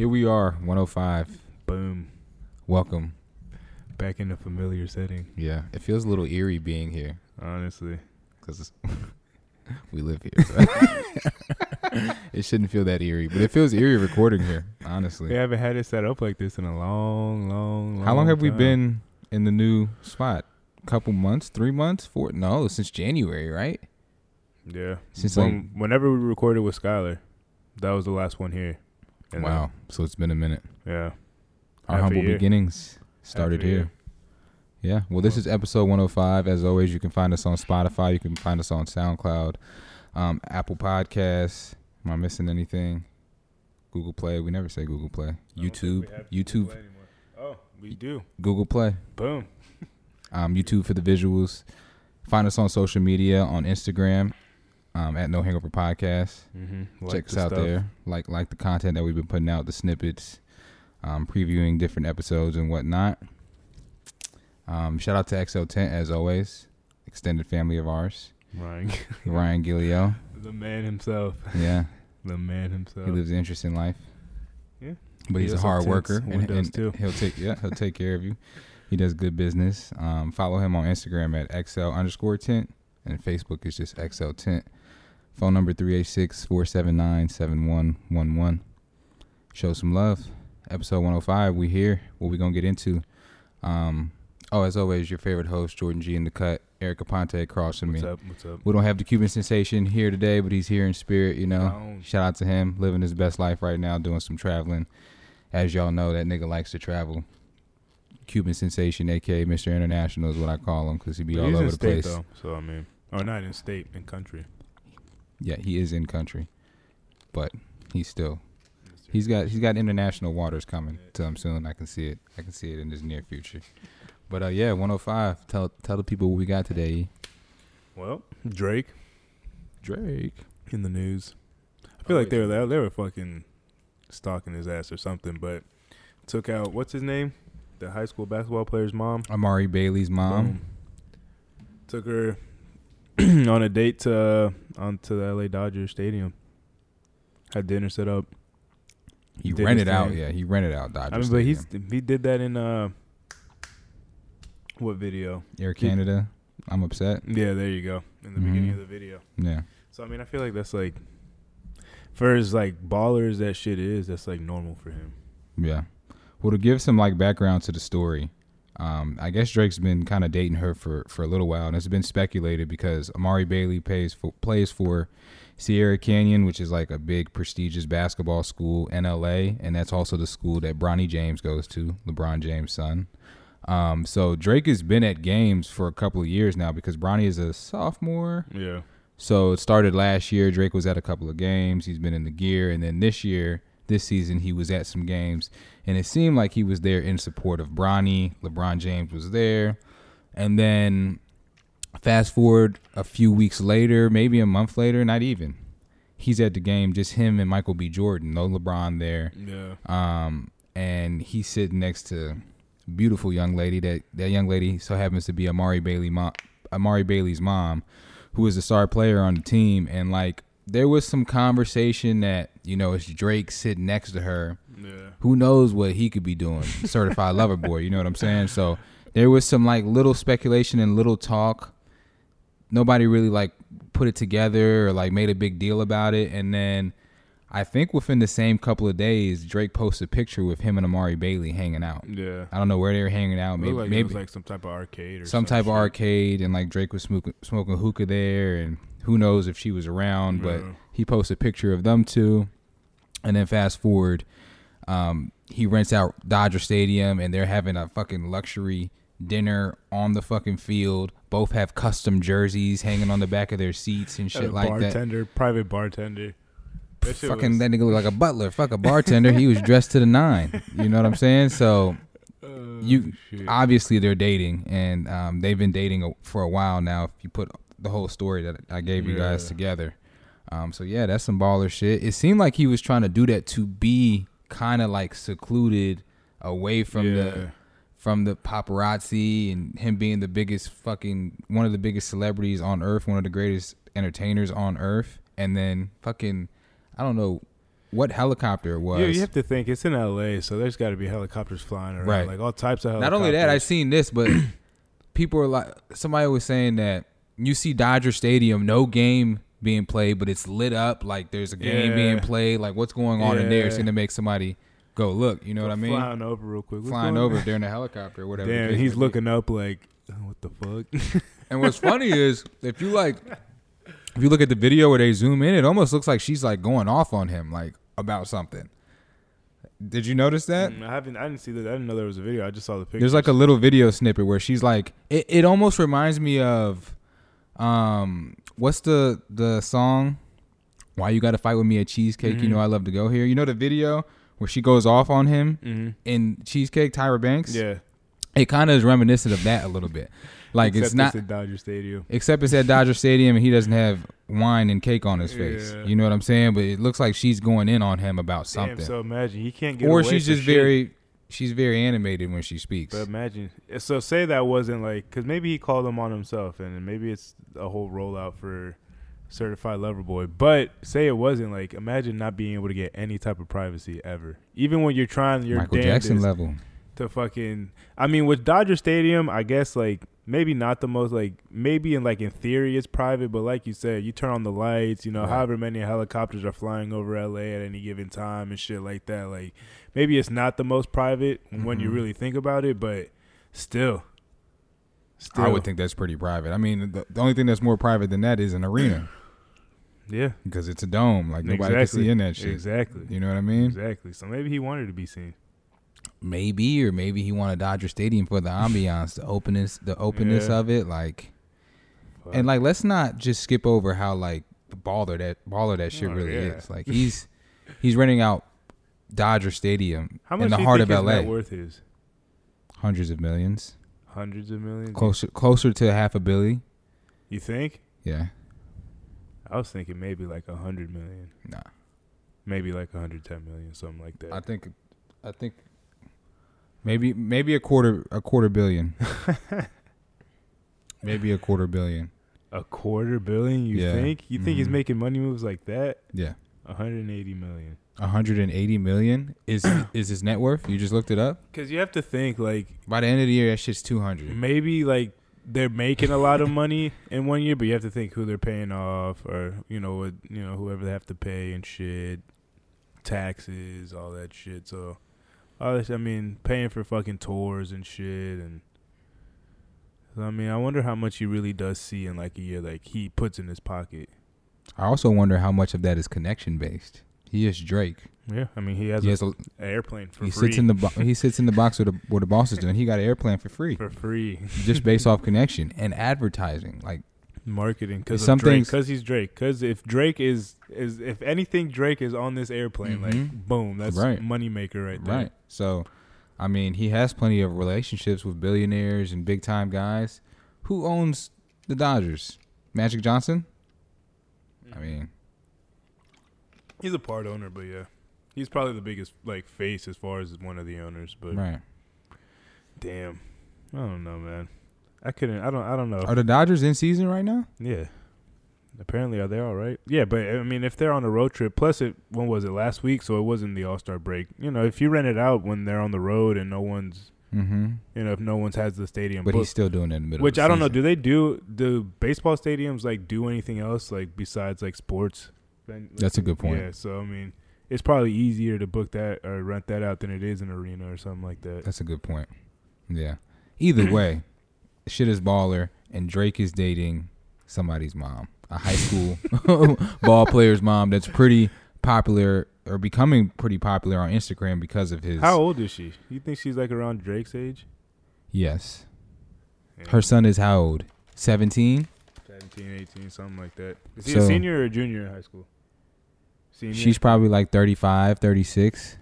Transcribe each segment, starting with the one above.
Here we are, 105. Boom. Welcome. Back in a familiar setting. Yeah, it feels a little eerie being here Honestly. because we live here. so. it shouldn't feel that eerie, but it feels eerie recording here. Honestly, We haven't had it set up like this in a long, long, long how long have we been in the new spot? Couple months, three months, four? No, since January, right? Yeah. Since When- whenever we recorded with Skylar, that was the last one here. And then- Wow, so it's been a minute. yeah. Our humble beginnings started Half a year. here. Yeah. Well, this is episode 105. As always, you can find us on Spotify. You can find us on SoundCloud, um, Apple Podcasts. Am I missing anything? Google Play. We never say Google Play. YouTube. YouTube. Play. Oh, we do. Google Play. Boom. Um, YouTube for the visuals. Find us on social media on Instagram um, at No Hangover Podcast. Mm-hmm. Check us out there. Like like the content that we've been putting out, the snippets, um, previewing different episodes and whatnot. Um, shout out to XL Tent as always, extended family of ours. Ryan. Ryan Gilio, the man himself. yeah, The man himself. he lives an interesting life. Yeah. but He he's a hard worker, and, and too. he'll take yeah he'll take care of you. He does good business. Um, follow him on Instagram at XL underscore tent, and Facebook is just XL tent. Phone number 386-479-7111. Show some love. Episode 105, we here. What we going to get into? Um, oh, as always, your favorite host, Jordan G in the cut. Erica Ponte across from What's me. up? What's up? We don't have the Cuban sensation here today, but he's here in spirit, you know. Down. Shout out to him, living his best life right now, doing some traveling. As y'all know, that nigga likes to travel. Cuban sensation, aka Mr. International, is what I call him because he be But all over the state place. though, so I mean, or not in state, in country. Yeah, he is in country, but he's still he's got he's got international waters coming to him soon. I can see it. I can see it in his near future. But uh, yeah, 105. Tell tell the people what we got today. Well, Drake Drake. in the news. I feel Oh, like they were they were fucking stalking his ass or something, but took out what's his name, the high school basketball player's mom. Amari Bailey's mom. Boom. Took her on a date to uh, onto the LA Dodgers stadium. Had dinner set up. He Did his rented out. Yeah, he rented out Dodger I mean, but he's he did that in uh what video? Air Canada. I'm upset. Yeah, there you go. In the Mhm. beginning of the video. Yeah. So I mean, I feel like that's like for as like ballers that shit is, that's like normal for him. Yeah. Well, to give some like background to the story, um, I guess Drake's been kind of dating her for, for a little while, and it's been speculated because Amari Bailey pays for plays for Sierra Canyon, which is like a big prestigious basketball school in LA, and that's also the school that Bronny James goes to, LeBron James' son. Um, so Drake has been at games for a couple of years now because Bronny is a sophomore. Yeah. So it started last year. Drake was at a couple of games. He's been in the gear, and then this year, this season, he was at some games, and it seemed like he was there in support of Bronny. LeBron James was there, and then fast forward a few weeks later, maybe a month later, not even. He's at the game, just him and Michael B. Jordan. No LeBron there. Yeah. Um, and he's sitting next to a beautiful young lady. That that young lady so happens to be Amari Bailey, mom, Amari Bailey's mom, who is a star player on the team. And like, there was some conversation that you know, it's Drake sitting next to her. Yeah. Who knows what he could be doing? Certified lover boy. You know what I'm saying? So there was some like little speculation and little talk. Nobody really like put it together or like made a big deal about it. And then I think within the same couple of days, Drake posted a picture with him and Amari Bailey hanging out. Yeah. I don't know where they were hanging out. Maybe like it maybe was like some type of arcade or some type shit. of arcade, and like Drake was smoking smoking hookah there, and who knows if she was around. But Yeah. he posted a picture of them two, and then fast forward, um, he rents out Dodger Stadium, and they're having a fucking luxury dinner on the fucking field. Both have custom jerseys hanging on the back of their seats and shit like that. bartender, private bartender. That Fucking was- that nigga look like a butler. Fuck a bartender. he was dressed to the nine. You know what I'm saying? So Oh, you shit. obviously they're dating, and um, they've been dating for a while now. If you put the whole story that I gave you guys together, um, so yeah, that's some baller shit. It seemed like he was trying to do that to be kind of like secluded away from yeah. the from the paparazzi and him being the biggest fucking one of the biggest celebrities on earth, one of the greatest entertainers on earth, and then fucking I don't know what helicopter it was. Yeah, you have to think it's in L.A., so there's got to be helicopters flying around, Right. like all types of. Helicopters. Not only that, I've seen this, but people are like, somebody was saying that you see Dodger Stadium, no game being played, but it's lit up like there's a game Yeah. being played. Like what's going on in there? It's gonna make somebody go look. You know what I mean? Flying over real quick, What's Flying over during the helicopter or whatever. Damn, he's may be. looking up like, "Oh, what the fuck? And what's funny is if you like, if you look at the video where they zoom in, it almost looks like she's like going off on him, like about something. Did you notice that? Mm, I haven't. I didn't see that. I didn't know there was a video. I just saw the picture. There's like a little video snippet where she's like, it, it almost reminds me of, um, what's the the song? Why you got to fight with me at cheesecake? You Mhm. know I love to go here. You know the video where she goes off on him hmm in cheesecake, Tyra Banks. Yeah, it kind of is reminiscent of that a little bit. Like Except it's not, at Dodger Stadium. except it's at Dodger Stadium and he doesn't have wine and cake on his face. Yeah. You know what I'm saying? But it looks like she's going in on him about something, Damn, so imagine he can't get. or she's just shit. very, she's very animated when she speaks. But imagine. So say that wasn't like, because maybe he called him on himself, and maybe it's a whole rollout for certified lover boy. But say it wasn't like, imagine not being able to get any type of privacy ever, even when you're trying your Michael Jackson level. to fucking. I mean, with Dodger Stadium, I guess like maybe not the most like maybe in like in theory it's private, but like you said, you turn on the lights, you know, Right. however many helicopters are flying over LA at any given time and shit like that. Like maybe it's not the most private when you Mhm. really think about it, but still, still, I would think that's pretty private. I mean, the, the only thing that's more private than that is an arena yeah, because it's a dome. Like nobody exactly. can see in that shit. Exactly, You know what I mean? exactly. So maybe he wanted to be seen. Maybe, or maybe he wanted Dodger Stadium for the ambiance, the openness, the openness Yeah. of it. Like, Fuck. and like, let's not just skip over how like baller that baller that shit Oh, really yeah. is. Like, he's he's renting out Dodger Stadium how much in the heart of LA. worth is? Hundreds of millions, Hundreds of millions. closer closer to half a billion. You think? Yeah, I was thinking maybe like a hundred million. nah. maybe like a 110 million, something like that. I think, I think maybe maybe a quarter a quarter billion. maybe a quarter billion. a quarter billion, you Yeah. think? You think he's Mhm. making money moves like that? Yeah. 180 million. 180 million is is his net worth. You just looked it up. Cuz you have to think like By the end of the year, that shit's 200. maybe like they're making a lot of money in one year, but you have to think who they're paying off or you know what, you know whoever they have to pay and shit, taxes, all that shit. So all this, I mean, paying for fucking tours and shit and I mean, I wonder how much he really does see in like a year like he puts in his pocket. I also wonder how much of that is connection based. He is Drake. Yeah, I mean, he has, He, a, has a, an airplane for he free. sits in the bo- he sits in the box where the where the boss is doing. He got an airplane for free, for free just based off connection and advertising. Like marketing because Some of Drake things- because he's Drake because if Drake is is if anything Drake is on this airplane like Mhm. boom that's Right. money maker right there right. So, I mean, he has plenty of relationships with billionaires and big time guys. Who owns the Dodgers? Magic Johnson. I mean, he's a part owner but yeah he's probably the biggest like face as far as one of the owners but right. damn I don't know man I couldn't I don't I don't know Are the Dodgers in season right now? yeah apparently are they all right yeah but I mean if they're on a road trip plus it when was it last week so it wasn't the All Star break you know if you rent it out when they're on the road and no one's Mm-hmm. you know if no one's has the stadium But booked, he's still doing it in the middle. Which of the I don't know. Do they do do baseball stadiums like do anything else like besides like sports? Then- That's a good point. Yeah. So I mean, it's probably easier to book that or rent that out than it is an arena or something like that. That's a good point. Yeah. Either way, shit is baller, and Drake is dating somebody's mom, a high school ball player's mom that's pretty popular or becoming pretty popular on Instagram because of his. How old is she? You think she's like around Drake's age? Yes. Yeah. Her son is how old? 17? 17, 18, something like that. Is he So- a senior or a junior in high school? Senior. She's probably like 35, 36.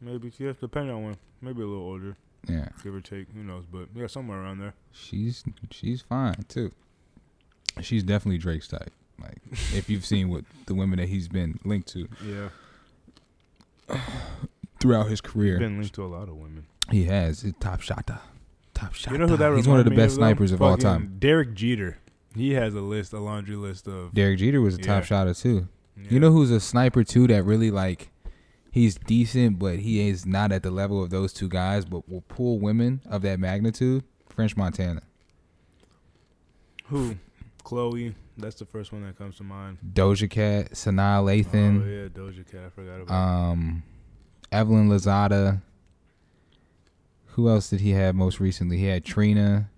maybe yeah, depending on when. Maybe a little older, Yeah. give or take. Who knows? But yeah, somewhere around there. She's she's fine too. She's definitely Drake's type. Like if you've seen what the women that he's been linked to Yeah. throughout his career. Been linked to a lot of women. He has He's top shotter. Top shotter. You know who that He's one of the best of, snipers of all time. Derek Jeter. He has a list, a laundry list of. Derek Jeter was a top Yeah. shotter too. You know who's a sniper too that really like he's decent, but he is not at the level of those two guys, but will pull women of that magnitude? French Montana. who? Khloé. That's the first one that comes to mind. Doja Cat, Sanaa Lathan. Oh yeah, Doja Cat. I forgot about. um, Evelyn Lozada. Who else did he have most recently? He had Trina.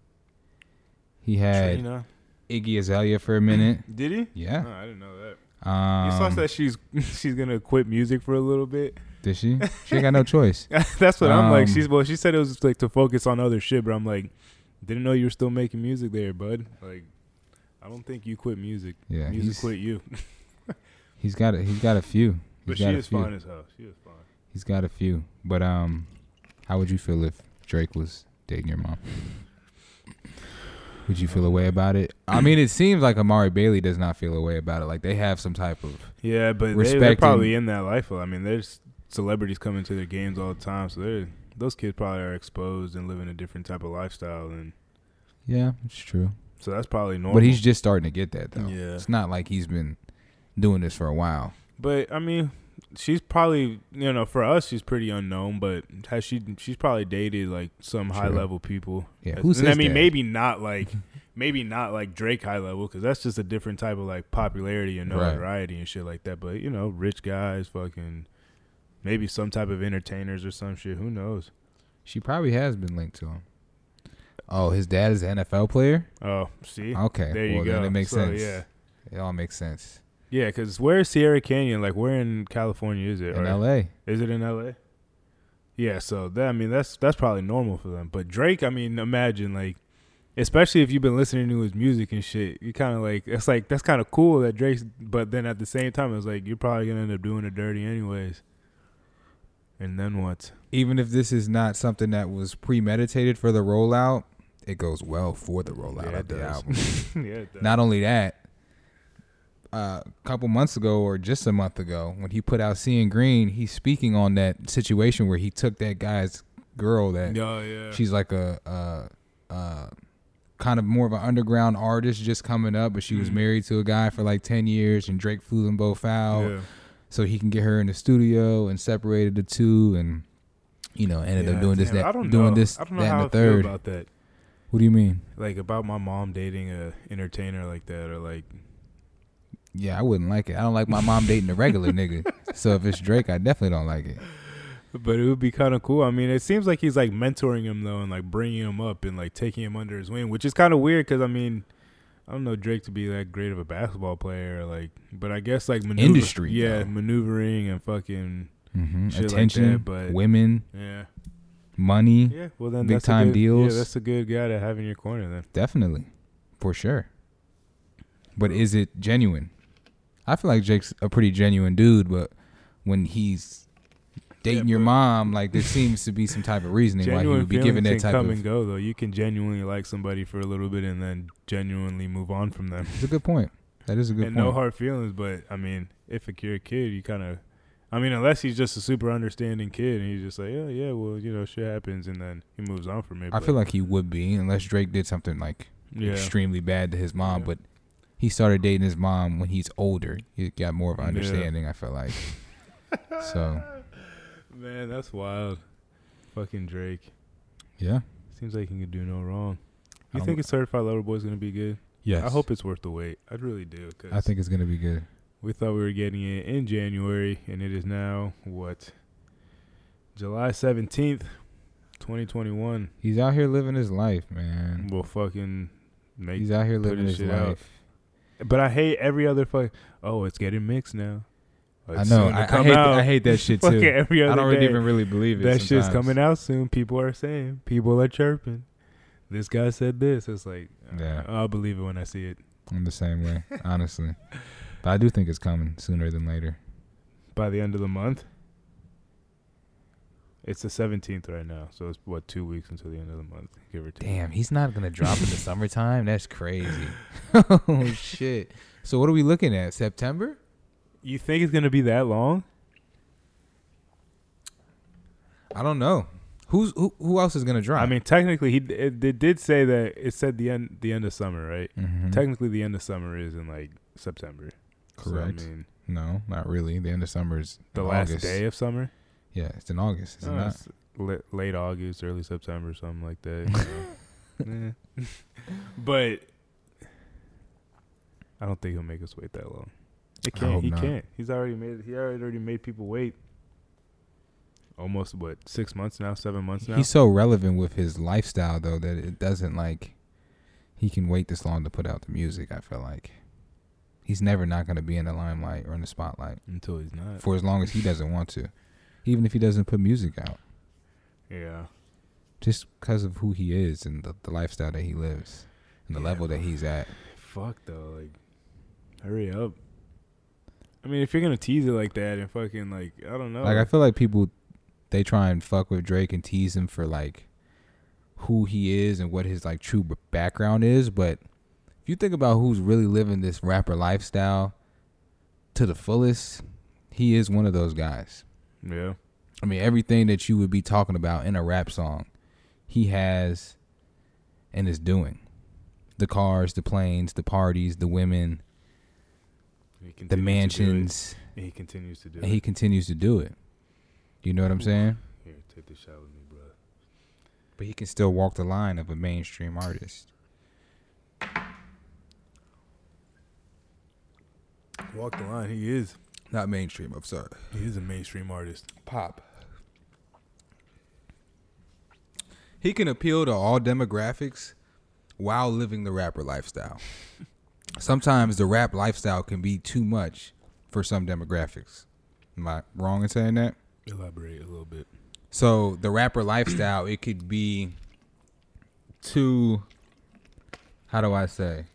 He had Trina. Iggy Azalea for a minute. Did he? Yeah. Oh, I didn't know that. Um, you saw that she's she's gonna quit music for a little bit. Did she? She got no choice. That's what I'm like. Um, She's well. She said it was like to focus on other shit, but I'm like, didn't know you were still making music there, bud. Like, I don't think you quit music. Yeah, music quit you. he's got a, he's got a few. He's But she is few. fine as hell. She is fine. He's got a few. But um, how would you feel if Drake was dating your mom? Would you feel a way about it? I mean, it seems like Amari Bailey does not feel a way about it. Like they have some type of Yeah, but they, they're probably in that life. I mean, there's celebrities coming to their games all the time, so they're those kids probably are exposed and living a different type of lifestyle, and yeah, it's true. so that's probably normal. But he's just starting to get that though. Yeah. it's not like he's been doing this for a while. But I mean, she's probably you know for us she's pretty unknown. But has she? She's probably dated like some True. high level people. Yeah, And who's I mean, dad? maybe not like maybe not like Drake high level because that's just a different type of like popularity and Right. notoriety and shit like that. But you know, rich guys, fucking maybe some type of entertainers or some shit. Who knows? She probably has been linked to him. Oh, his dad is an NFL player. Oh, see, Okay, there you go. It makes So, sense. Yeah, it all makes sense. Yeah. Because where's Sierra Canyon? Like, where in California is it? In Or- L.A. Is it in L.A.? Yeah, so that I mean that's that's probably normal for them. But Drake, I mean, imagine like, especially if you've been listening to his music and shit, you kind of like it's like that's kind of cool that Drake's. But then at the same time, it's like you're probably gonna end up doing it dirty anyways. And then what? even if this is not something that was premeditated for the rollout, it goes well for the rollout Yeah, of the does. album. yeah, it does. not only that, uh, a couple months ago or just a month ago, when he put out "Seeing Green," he's speaking on that situation where he took that guy's girl that Oh yeah. she's like a, a, a kind of more of an underground artist just coming up, but she was Mhm. married to a guy for like ten years, and Drake flew them both out yeah. so he can get her in the studio and separated the two and you know ended Yeah, up doing this damn, I that don't doing know. this I that don't know and the third about that. what do you mean Like about my mom dating a entertainer like that, or like yeah i wouldn't like it i don't like my mom dating a regular nigga so if it's drake i definitely don't like it But it would be kind of cool. I mean, it seems like he's like mentoring him though, and like bringing him up and like taking him under his wing, which is kind of weird because I mean, I don't know Drake to be that great of a basketball player, like, but I guess like maneuver- Industry, yeah, though. maneuvering and fucking hmm Shit like attention that, but- women yeah, money yeah. Well, then Big time good- deals. Yeah, that's a good guy to have in your corner then. definitely for sure but is it genuine i feel like Drake's a pretty genuine dude but when he's dating Yeah, your mom like there seems to be some type of reasoning why he would be giving that type come of and go though. You can genuinely like somebody for a little bit and then genuinely move on from them. it's a good point that is a good point. and point no hard feelings. But I mean, if you're a kid, you kind of, I mean, unless he's just a super understanding kid and he's just like, yeah, yeah, well, you know, shit happens, and then he moves on from it. I feel like he would be unless Drake did something like yeah, extremely bad to his mom. Yeah. But he started dating his mom when he's older. He got more of an Yeah. understanding. I feel like so. man, that's wild. Fucking Drake. Yeah. Seems like he can do no wrong. You don't- think his certified lover boy is gonna be good? Yes. I hope it's worth the wait. I'd really do. Cause I think it's gonna be good. we thought we were getting it in January, and it is now what? July seventeenth, twenty twenty one. He's out here living his life, man. We'll fucking make He's out here living his life. out. But I hate every other fuck. Oh, it's getting mixed now. I know. I, I hate. out. I hate that shit too. every other I don't day. even really believe it. that shit's sometimes. coming out soon. People are saying. People are chirping. This guy said this. It's like, Yeah. uh, I'll believe it when I see it. I'm the same way, honestly. But I do think it's coming sooner than later. By the end of the month. It's the seventeenth right now, so it's what two weeks until the end of the month, give or take. Damn, he's not gonna drop in the summertime. That's crazy. oh shit. So what are we looking at? September? You think it's gonna be that long? I don't know. Who's who? Who else is gonna drop? I mean, technically, he it, it did say that it said the end the end of summer, right? Mhm. Technically, the end of summer is in like September. So, correct. I mean, No, not really. The end of summer is The last August. day of summer. Yeah, it's in August. Is uh, it Oh, not? it's la- late August, early September, something like that. you know. But I don't think he'll make us wait that long. It can't. hope He not. can't. He's already made. He already already made people wait. Almost what six months now, seven months now. He's so relevant with his lifestyle though that it doesn't like he can wait this long to put out the music. I feel like he's never not going to be in the limelight or in the spotlight until he's not. for as long as he doesn't want to, even if he doesn't put music out, yeah. just because of who he is and the, the lifestyle that he lives and the Yeah, level that he's at. Fuck though, like, hurry up. I mean, if you're gonna tease it like that and fucking like, I don't know. Like I feel like people they try and fuck with Drake and tease him for like who he is and what his like true background is, but if you think about who's really living this rapper lifestyle to the fullest, he is one of those guys. Yeah. I mean, everything that you would be talking about in a rap song, he has and is doing. The cars, the planes, the parties, the women, the continues to do it. mansions, He continues to do and it. he continues to do it. You know what I'm saying? Here, take this shot with me, bro. But he can still walk the line of a mainstream artist. Walk the line. He is. Not mainstream, I'm sorry. He is a mainstream artist. Pop. He can appeal to all demographics while living the rapper lifestyle. Sometimes the rap lifestyle can be too much for some demographics. Am I wrong in saying that? Elaborate a little bit. So the rapper lifestyle, it could be too how do I say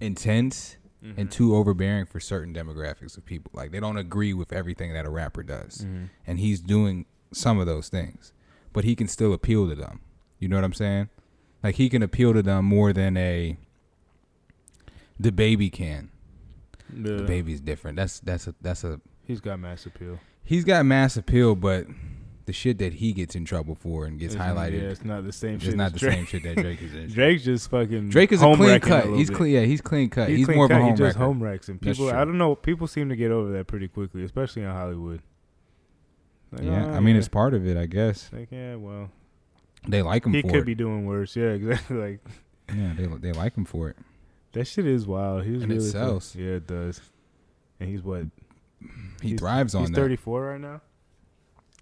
intense Mm-hmm. and too overbearing for certain demographics of people. Like they don't agree with everything that a rapper does. Mm-hmm. And he's doing some of those things. But he can still appeal to them. You know what I'm saying? Like he can appeal to them more than a DaBaby can. Yeah. DaBaby's different. That's that's a that's a He's got mass appeal. he's got mass appeal, but the shit that he gets in trouble for and gets It's- highlighted Yeah, it's not the same is shit. not the Drake. same shit that Drake is in. Drake's just fucking. Drake is a clean cut. little He's bit. clean. Yeah, he's clean cut. He's, clean more of a cut, home He just wrecker. home wrecks, and people. I don't know. People seem to get over that pretty quickly, especially in Hollywood. Like, Yeah, oh, I mean yeah. it's part of it, I guess. like yeah, well, They like him he could it. be doing worse. Yeah, exactly. Like yeah, they they like him for it. that shit is wild. He's And really fu- sells. Yeah, it does. And he's what? He He's- thrives on He's 34 right now.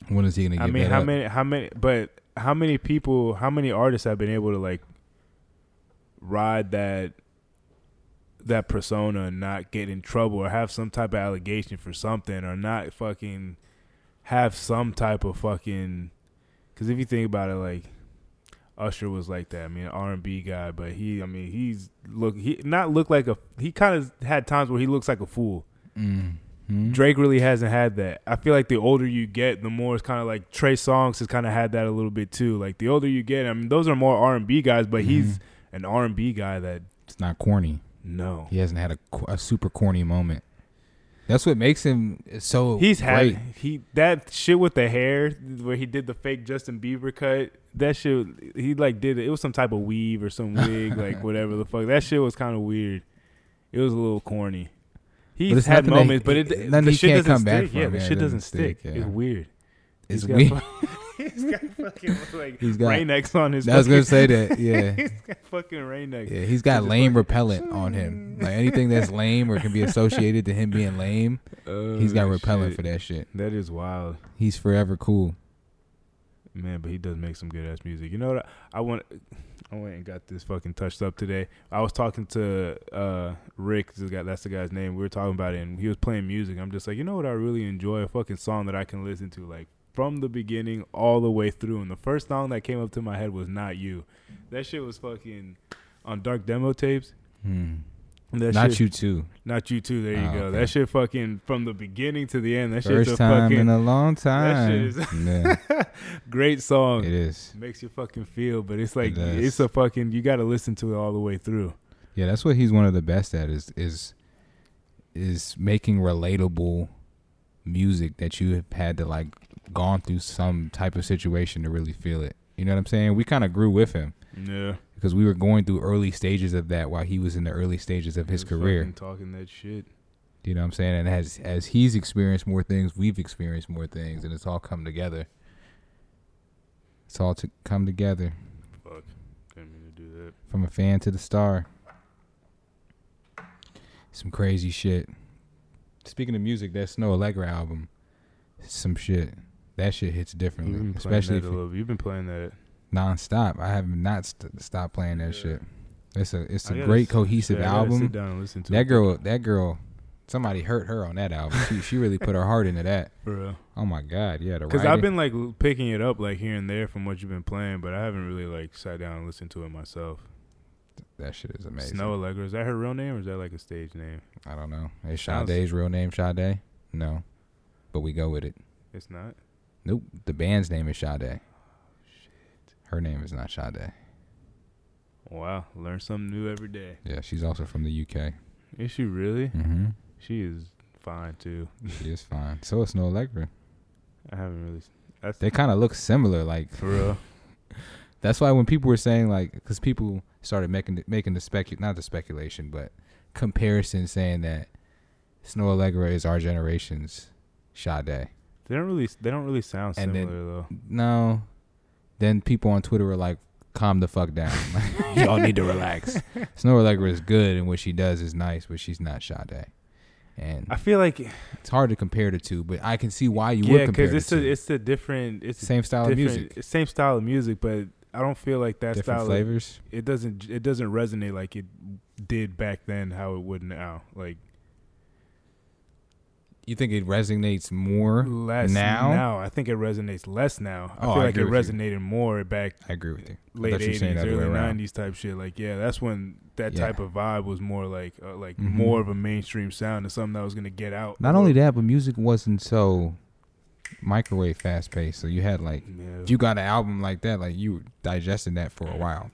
When is he gonna get I mean, how up? many? How many? But how many people? How many artists have been able to like ride that that persona and not get in trouble or have some type of allegation for something or not fucking have some type of fucking? Because if you think about it, like Usher was like that. I mean, R and B guy, but he, I mean, he's look he not look like a. He kind of had times where he looks like a fool. Mm. Mhm. Drake really hasn't had that. I feel like the older you get, the more it's kind of like Trey Songz has kind of had that a little bit too. Like the older you get, I mean, those are more R and B guys, but he's an R and B guy that It's not corny. no, He hasn't had a, a super corny moment. That's what makes him so. he's had great. he that shit with the hair where he did the fake Justin Bieber cut. That shit, he like did it. It was some type of weave or some wig, like whatever the fuck. That shit was kind of weird. It was a little corny. He's had nothing moments, he- but it- the he shit can't doesn't come stick. Yeah, from. the Yeah, it shit doesn't stick. stick, It's weird. It's He's got weird. he's got fucking like He's got- Rain-X on his. I was gonna say that. Yeah, he's got fucking Rain-X. yeah. He's got Just lame fucking- repellent on him. Like anything that's lame or can be associated to him being lame, he's got Oh, repellent shit. for that shit. That is wild, He's forever cool. Man. But he does make some good ass music. You know what? I want. I went and got this fucking touched up today. I was talking to uh Rick, the guy, that's the guy's name. We were talking about it, and he was playing music. I'm just like, you know what? I really enjoy a fucking song that I can listen to, like from the beginning all the way through. And the first song that came up to my head was "Not You." That shit was fucking on Dark Demo tapes. Hmm. That Not shit, you too. Not you too. There you Oh, go. okay. That shit fucking from the beginning to the end. That shit's First a time fucking in a long time. that shit yeah, great song. it is. Makes you fucking feel, but it's like It it's a fucking you got to listen to it all the way through. Yeah, that's what he's one of the best at is is is making relatable music that you have had to like gone through some type of situation to really feel it. You know what I'm saying? We kind of grew with him Yeah, because we were going through early stages of that while he was in the early stages of his career. talking that shit. You know what I'm saying? And as as he's experienced more things, we've experienced more things, and it's all come together. It's all to come together Fuck. Didn't mean to do that. from a fan to the star. Some crazy shit. Speaking of music, that Snoh Aalegra album, some shit. That shit hits differently, especially if a little. You've been playing that. Nonstop. I have not st- stopped playing that Yeah. shit. It's a it's a great cohesive yeah, album. down and listen to That it. girl, that girl, somebody hurt her on that album. She she really put her heart into that. For real. Oh my god, yeah. Because I've been like picking it up like here and there from what you've been playing, but I haven't really like sat down and listened to it myself. that shit is amazing. Snoh Aalegra is that her real name or is that like a stage name? I don't know. Is Sade's real name Sade? No, but we go with it. It's not. Nope. The band's name is Sade. Her name is not Sade. Wow, learn something new every day. Yeah, she's also from the UK. Is she really? Mm-hmm. She is fine too. She is fine. So is Snoh Aalegra. I haven't really. That's They kind of look similar. Like for real. that's why when people were saying like, because people started making the, making the specu not the speculation, but comparison, saying that Snoh Aalegra is our generation's Sade. They don't really. They don't really sound And similar then- though. No. Then people on Twitter were like, calm the fuck down. Y'all need to relax. Snoh Aalegra is good and what she does is nice, but she's not Sade. And I feel like it's hard to compare the two, but I can see why you yeah, would compare because the it's two. a it's a different it's Same style of music, same style of music, but I don't feel like that different style. Of, flavors. it doesn't it doesn't resonate like it did back then. How it would now. Like You think it resonates more? less now? Now I think it resonates less now. I Oh, feel I like it with you. resonated more back I agree with you. Late thought you were saying eighties, the other way early nineties type shit. Like yeah, that's when that Yeah. type of vibe was more like uh, like Mhm. more of a mainstream sound and something that was gonna get out. Not only that, but music wasn't so microwave fast paced. So you had like yeah. if you got an album like that, like you digested that for a while.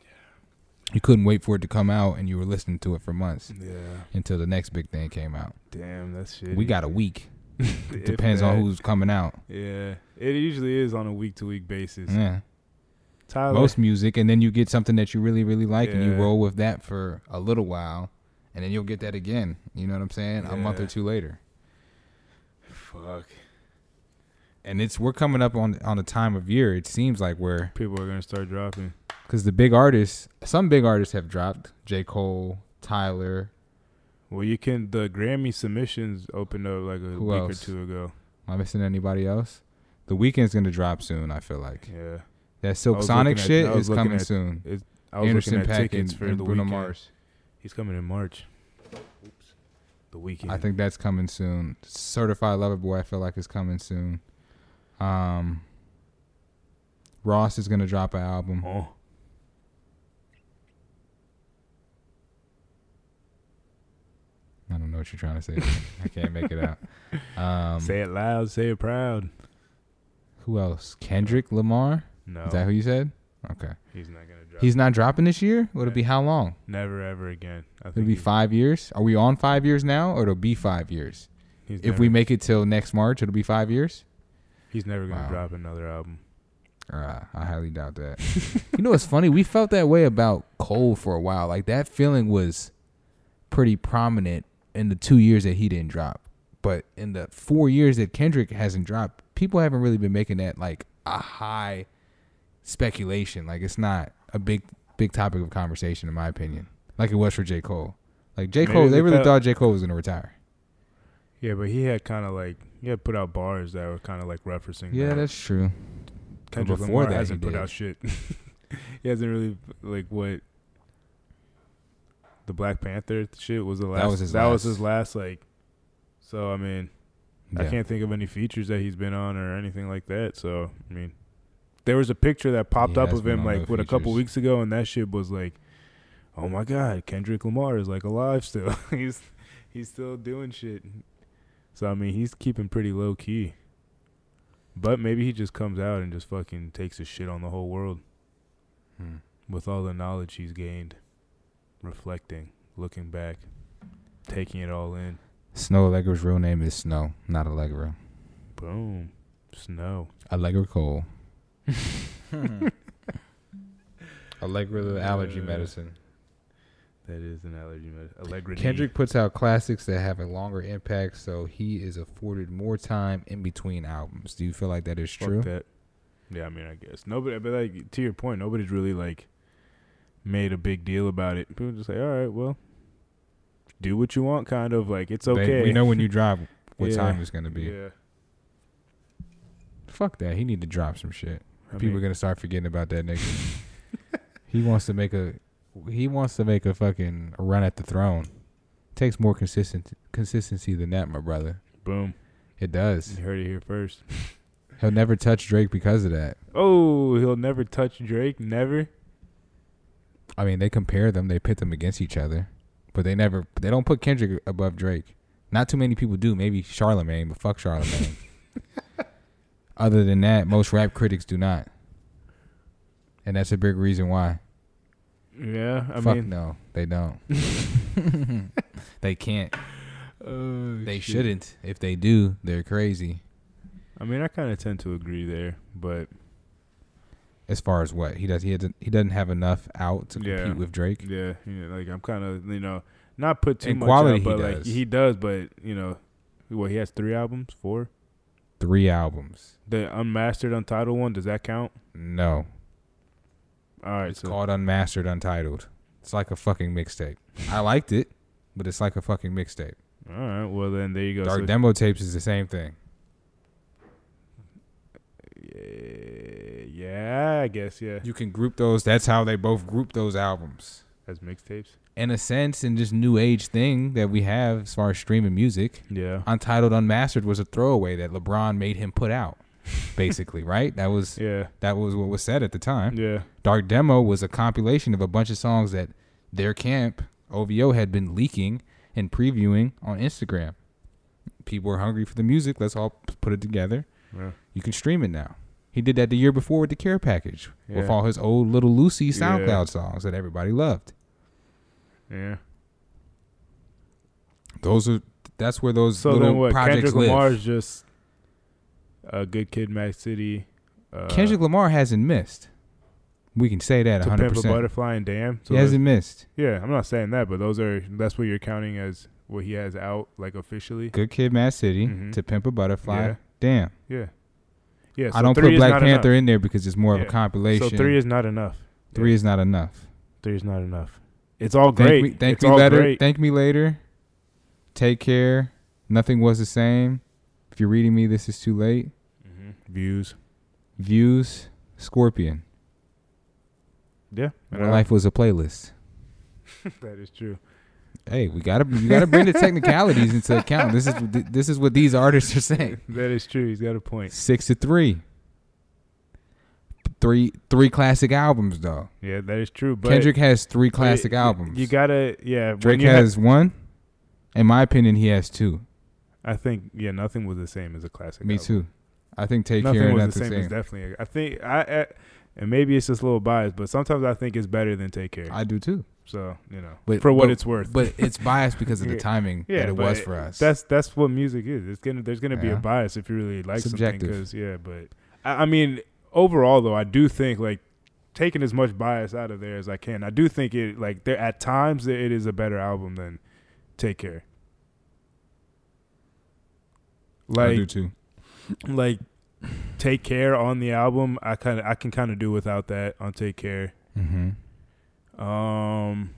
You couldn't wait for it to come out, and you were listening to it for months yeah, until the next big thing came out. damn, that's shit. We got a week. Depends on who's coming out. Yeah, it usually is on a week to week basis. Yeah. Tyler, most music, and then you get something that you really, really like, and you roll with that for a little while, and then you'll get that again. You know what I'm saying? A month or two later, fuck, and it's we're coming up on on a time of year. It seems like we're people are gonna start dropping. Because the big artists, some big artists have dropped. J. Cole, Tyler. Well, you can. The Grammy submissions opened up like a Who week else? or two ago. Am I missing anybody else? The Weeknd's gonna drop soon. I feel like Yeah, that Silk Sonic at- shit is coming at- soon. I was Anderson looking at Paak tickets and, for and the Bruno weekend. Mars. He's coming in March. Oops. The Weeknd. I think that's coming soon. Certified Lover Boy, I feel like is coming soon. Um, Ross is gonna drop an album. Oh, I don't know what you're trying to say. I can't make it out. Um, say it loud. Say it proud. who else? Kendrick Lamar. No, Is that who you said? Okay. he's not gonna drop. He's not dropping this year. Would it be how long? never ever again. I It'll be five years. Are we on five years now, or it'll be five years? If never, we make it till next March, it'll be five years. he's never gonna Wow. drop another album. Uh, I highly doubt that. you know what's funny? We felt that way about Cole for a while. Like that feeling was pretty prominent in the two years that he didn't drop. But in the four years that Kendrick hasn't dropped, people haven't really been making that like a high speculation. Like it's not a big big topic of conversation in my opinion. Like it was for J. Cole. Like J. Cole, they really thought J. Cole was gonna retire. Yeah, but he had kind of like he had put out bars that were kind of like referencing. Yeah, that. that's true. Kendrick before Lamar that, he hasn't put did. out shit. he hasn't really like what the Black Panther shit was the last. That was his that was last. his last like. So I mean, I can't think of any features that he's been on or anything like that. So I mean, there was a picture that popped He up of him like what a couple weeks ago, and that shit was like, oh my god, Kendrick Lamar is like alive still. he's he's still doing shit. So I mean, he's keeping pretty low key. But maybe he just comes out and just fucking takes his shit on the whole world Hmm. with all the knowledge he's gained, reflecting, looking back, taking it all in. Snoh Aalegra's real name is Snow, not Allegra. Boom. Snow. Allegra Cole. Allegra the allergy Uh, medicine. That is an allergy med- Allegra. Kendrick puts out classics that have a longer impact, so he is afforded more time in between albums. Do you feel like that is Fuck true? that. Yeah, I mean, I guess nobody. But like to your point, nobody's really like made a big deal about it. People just say, all right, well, do what you want. Kind of like it's They- okay. we know when you drive what Yeah. time it's gonna be. Yeah. Fuck that. He need to drop some shit. I People mean, are gonna start forgetting about that nigga. he wants to make a he wants to make a fucking run at the throne. Takes more consistent consistency than that, my brother. boom. It does. You heard it here first. He'll never touch Drake because of that. Oh, he'll never touch Drake. Never. I mean, they compare them, they pit them against each other, but they never they don't put Kendrick above Drake. Not too many people do. Maybe Charlemagne, but fuck Charlemagne. Other than that, most rap critics do not, and that's a big reason why. Yeah, I fuck mean, no, they don't. they can't. oh, They shit. shouldn't. If they do, they're crazy. I mean, I kind of tend to agree there, but As far as what he does, he doesn't. He doesn't have enough out to compete Yeah. with Drake. yeah, know, like I'm kind of you know not put too In much quality, but he like does. he does, but you know, what he has three albums, four. Three albums. The unmastered, untitled one does that count? No, All right, it's so called Unmastered Untitled. It's like a fucking mixtape. I liked it, but it's like a fucking mixtape. all right. Well, then there you go. Dark So- Demo tapes is the same thing. yeah, yeah, I guess yeah, You can group those. That's how they both group those albums. as mixtapes. In a sense, in this new age thing that we have as far as streaming music, Yeah, Untitled Unmastered was a throwaway that LeBron made him put out. Basically, right? That was yeah, that was what was said at the time. yeah, Dark Demo was a compilation of a bunch of songs that their camp OVO had been leaking and previewing on Instagram. People were hungry for the music. Let's all put it together. yeah. You can stream it now. He did that the year before with the Care Package with all his old Little Lucy Yeah. SoundCloud songs that everybody loved. yeah. Those are that's where those So little then what? projects Kendrick live. Lamar is just a good kid, Mad City. Uh, Kendrick Lamar hasn't missed. We can say that 100%. Pimp a Butterfly and Damn. So he hasn't missed. yeah, I'm not saying that, but those are that's what you're counting as what he has out like officially. Good Kid, Mad City, Mhm. to Pimp a Butterfly. Yeah. Damn. Yeah, yeah. So I don't put is Black Panther enough. in there because it's more of a compilation. So three is not enough. Three Yeah. is not enough. Three is not enough. It's all Thank great. me, thank it's me later. great. Thank me later. Take care. Nothing was the same. If you're reading me, this is too late. Mhm. Views. Views. Scorpion. Yeah, My life was a playlist. that is true. Hey, we gotta we gotta bring the technicalities into account. This is this is what these artists are saying. That is true. He's got a point. Six to three. Three three classic albums though. Yeah, that is true. But Kendrick has three classic y- albums. You gotta, yeah. Drake you ha- has one. In my opinion, he has two. I think, yeah, nothing was the same as a classic. Me album. too. I think Take Nothing Care was the Not same, the as Same. definitely. I think I, I, and maybe it's just a little biased, but sometimes I think it's better than Take Care. I do too. So you know, But- for what but- it's worth. But it's biased because of the timing Yeah, that it was for us. that's that's what music is. It's gonna there's gonna be a bias if you really like Subjective. something. Cause yeah, but I, I mean overall though, I do think like taking as much bias out of there as I can. I do think it like there at times it is a better album than Take Care. I do too. like Take Care on the album, I kind of I can kind of do without that on Take Care. Mm-hmm. Um,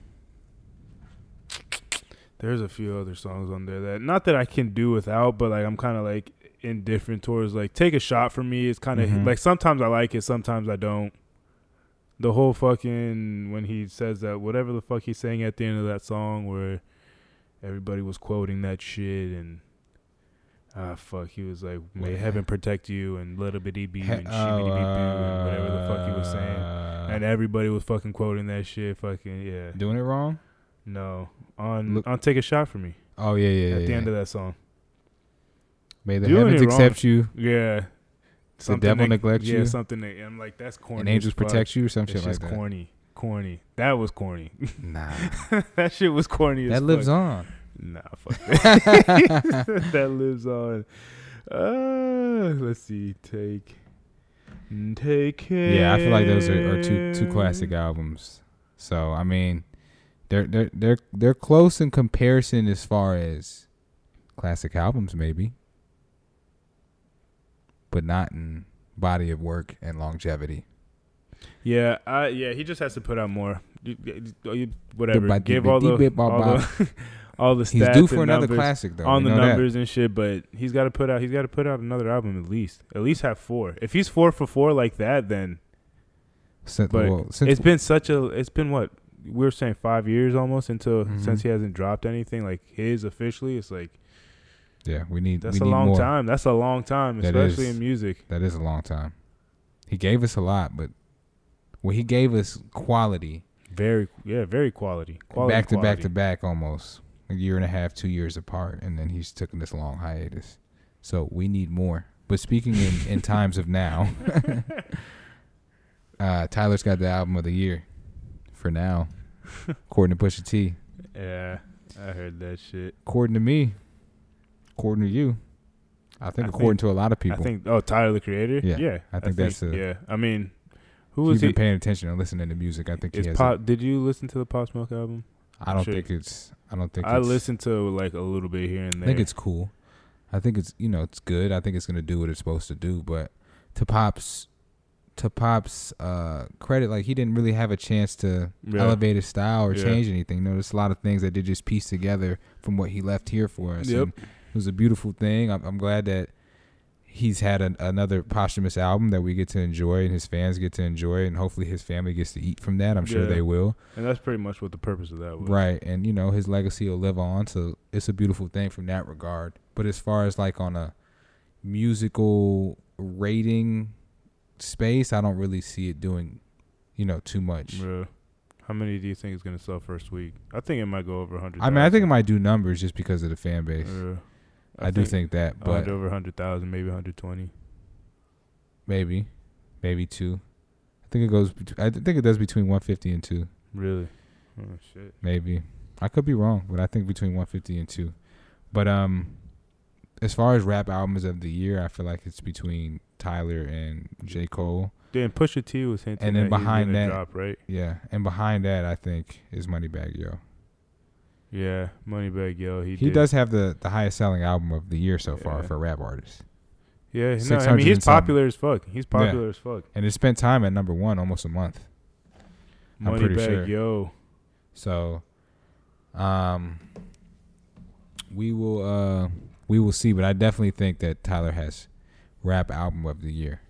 there's a few other songs on there that not that I can do without, but like I'm kind of like indifferent towards. Like Take a Shot for me It's kind of Mhm. like sometimes I like it, sometimes I don't. The whole fucking when he says that whatever the fuck he's saying at the end of that song where everybody was quoting that shit and. Ah fuck! He was like, "May heaven protect you," and "little bitty bee," and "shibbity bee boo," and whatever the fuck he was saying and everybody was fucking quoting that shit. Fucking yeah. doing it wrong. No, on Look- on take a shot for me Oh yeah, yeah. at yeah, the end of that song. May the Doing heavens accept you, Yeah, the devil neglect yeah, you, Yeah, something that I'm like that's corny. and angels protect you, or some shit like that. corny, corny. That was corny. Nah, that shit was corny. as that lives fuck. on. Nah, fuck that. that lives on. Uh, let's see. Take, take care. Yeah, I feel like those are, are two two classic albums. So I mean, They're they're they're they're close in comparison as far as classic albums, maybe, but not in body of work and longevity. Yeah, I yeah, he just has to put out more. You- you- you- Whatever. Give all the all the, all the stats He's due for and another numbers classic though. on the know that. numbers and shit, but he's got to put out he's got to put out another album at least. At least have four. If he's four for four like that, then Since, But well, since it's been such a it's been what we were saying five years almost until Mhm. since he hasn't dropped anything like his officially. It's like yeah, we need that's we a need long more. time. That's a long time, That especially is. in music. That is a long time. He gave us a lot, but well, he gave us quality, Very yeah, very quality. Quality Back to back to back almost a year and a half, two years apart, and then he's taken this long hiatus. So we need more. But speaking in, in times of now, uh, Tyler's got the album of the year for now, according to Pusha T. Yeah, I heard that shit. According to me, according to you, I think I according think- to a lot of people. I think oh Tyler the Creator. Yeah, yeah. I think that's a- yeah. I mean, who was He's been paying attention and listening to music. I think he has. a- did you listen to the Pop Smoke album? I don't Sure. think it's. I don't think I it's, listened to like a little bit here and there. I think it's cool. I think it's you know it's good. I think it's gonna do what it's supposed to do. But to Pop's to Pop's uh, credit, like he didn't really have a chance to Yeah. elevate his style or Yeah. change anything. You know, there's a lot of things that did just piece together from what he left here for us. Yep. And it was a beautiful thing. I'm, I'm glad that he's had an, another posthumous album that we get to enjoy and his fans get to enjoy, and hopefully his family gets to eat from that. I'm sure Yeah. they will. and that's pretty much what the purpose of that was. Right. And you know, his legacy will live on, so it's a beautiful thing from that regard. But as far as like on a musical rating space, I don't really see it doing, you know, too much. Yeah. How many do you think is gonna sell first week? I think it might go over hundred. I mean, I think it might do numbers just because of the fan base. Yeah. I, do think that, but over hundred thousand, maybe hundred twenty. maybe, maybe two. I think it goes. bet- I think it does between 150 and two. Really? Oh shit. Maybe I could be wrong, but I think between 150 and two. But um, as far as rap albums of the year, I feel like it's between Tyler and J Cole. Then Pusha T was hinting And then behind that- drop right. Yeah, and behind that, I think is Moneybagg Yo. Yeah, Moneybagg Yo. He, He did. does have the the highest selling album of the year so far Yeah. for rap artists. Yeah, no, I mean he's popular as fuck. He's popular as fuck. and it spent time at number one almost a month. I'm pretty Moneybag sure. Yo. So, um, we will uh we will see, but I definitely think that Tyler has rap album of the year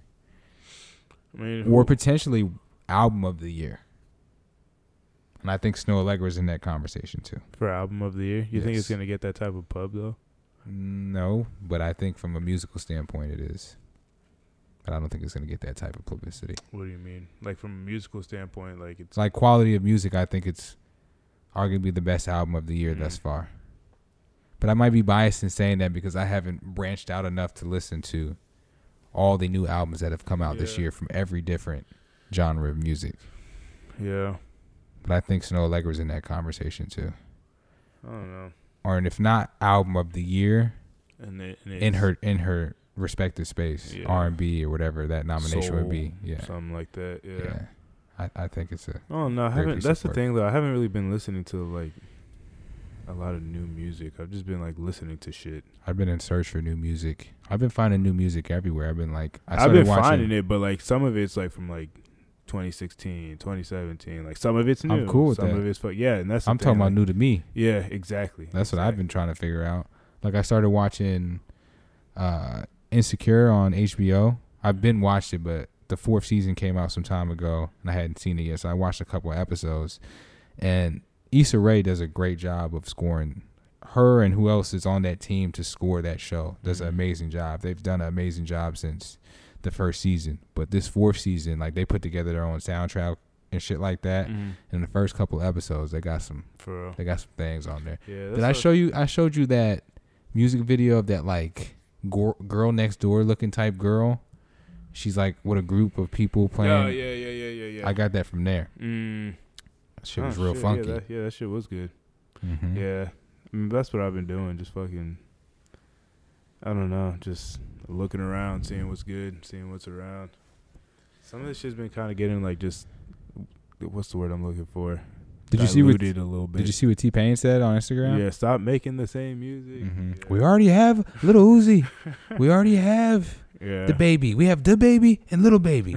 I mean, or potentially album of the year. And I think Snoh Aalegra's in that conversation too. for album of the year, you think it's gonna get that type of pub though? No, but I think from a musical standpoint it is. But I don't think it's going to get that type of publicity. What do you mean? Like from a musical standpoint, like it's like quality of music, I think it's arguably the best album of the year thus Mm. far. But I might be biased in saying that because I haven't branched out enough to listen to all the new albums that have come out this year from every different genre of music. yeah. But I think Snoh Aalegra's in that conversation too. I don't know. Or and if not album of the year And, it, and in her in her respective space, Yeah. R and B or whatever that nomination soul, would be. Yeah. something like that. Yeah. Yeah. I, I think it's a Oh no, I haven't. That's the thing though. I haven't really been listening to like a lot of new music. I've just been like listening to shit. I've been in search for new music. I've been finding new music everywhere. I've been like I I've been watching finding it, but like some of it's like from like 2016, 2017. Like some of it's new. I'm cool with some that. of it's fuck. Yeah, and that's. I'm thing, talking about like- new to me. Yeah, exactly. That's what I've been trying to figure out. Like I started watching uh Insecure on HBO. I've been watched it, but the fourth season came out some time ago and I hadn't seen it yet. So I watched a couple of episodes. And Issa Rae does a great job of scoring her and who else is on that team to score that show does an Mhm. amazing job. They've done an amazing job since the first season. But this fourth season, like they put together their own soundtrack and shit like that. Mhm. In the first couple episodes, they got some For real. they got some things on there. Yeah. Did I show you? I showed you that music video of that like gor- girl next door looking type girl. She's like with a group of people playing. Yeah, yeah, yeah, yeah, yeah, yeah. I got that from there. Mm. That shit was Oh, real shit, funky. Yeah that, yeah, that shit was good. Mhm. Yeah, I mean, that's what I've been doing. Just fucking, I don't know, just looking around, seeing what's good, seeing what's around. Some of this shit's been kind of getting like just, what's the word I'm looking for? Did you see what- a little bit. Did you see what T-Pain said on Instagram? Yeah, stop making the same music. hmm Yeah. We already have Lil Uzi. we already have yeah. DaBaby. We have DaBaby and Lil Baby.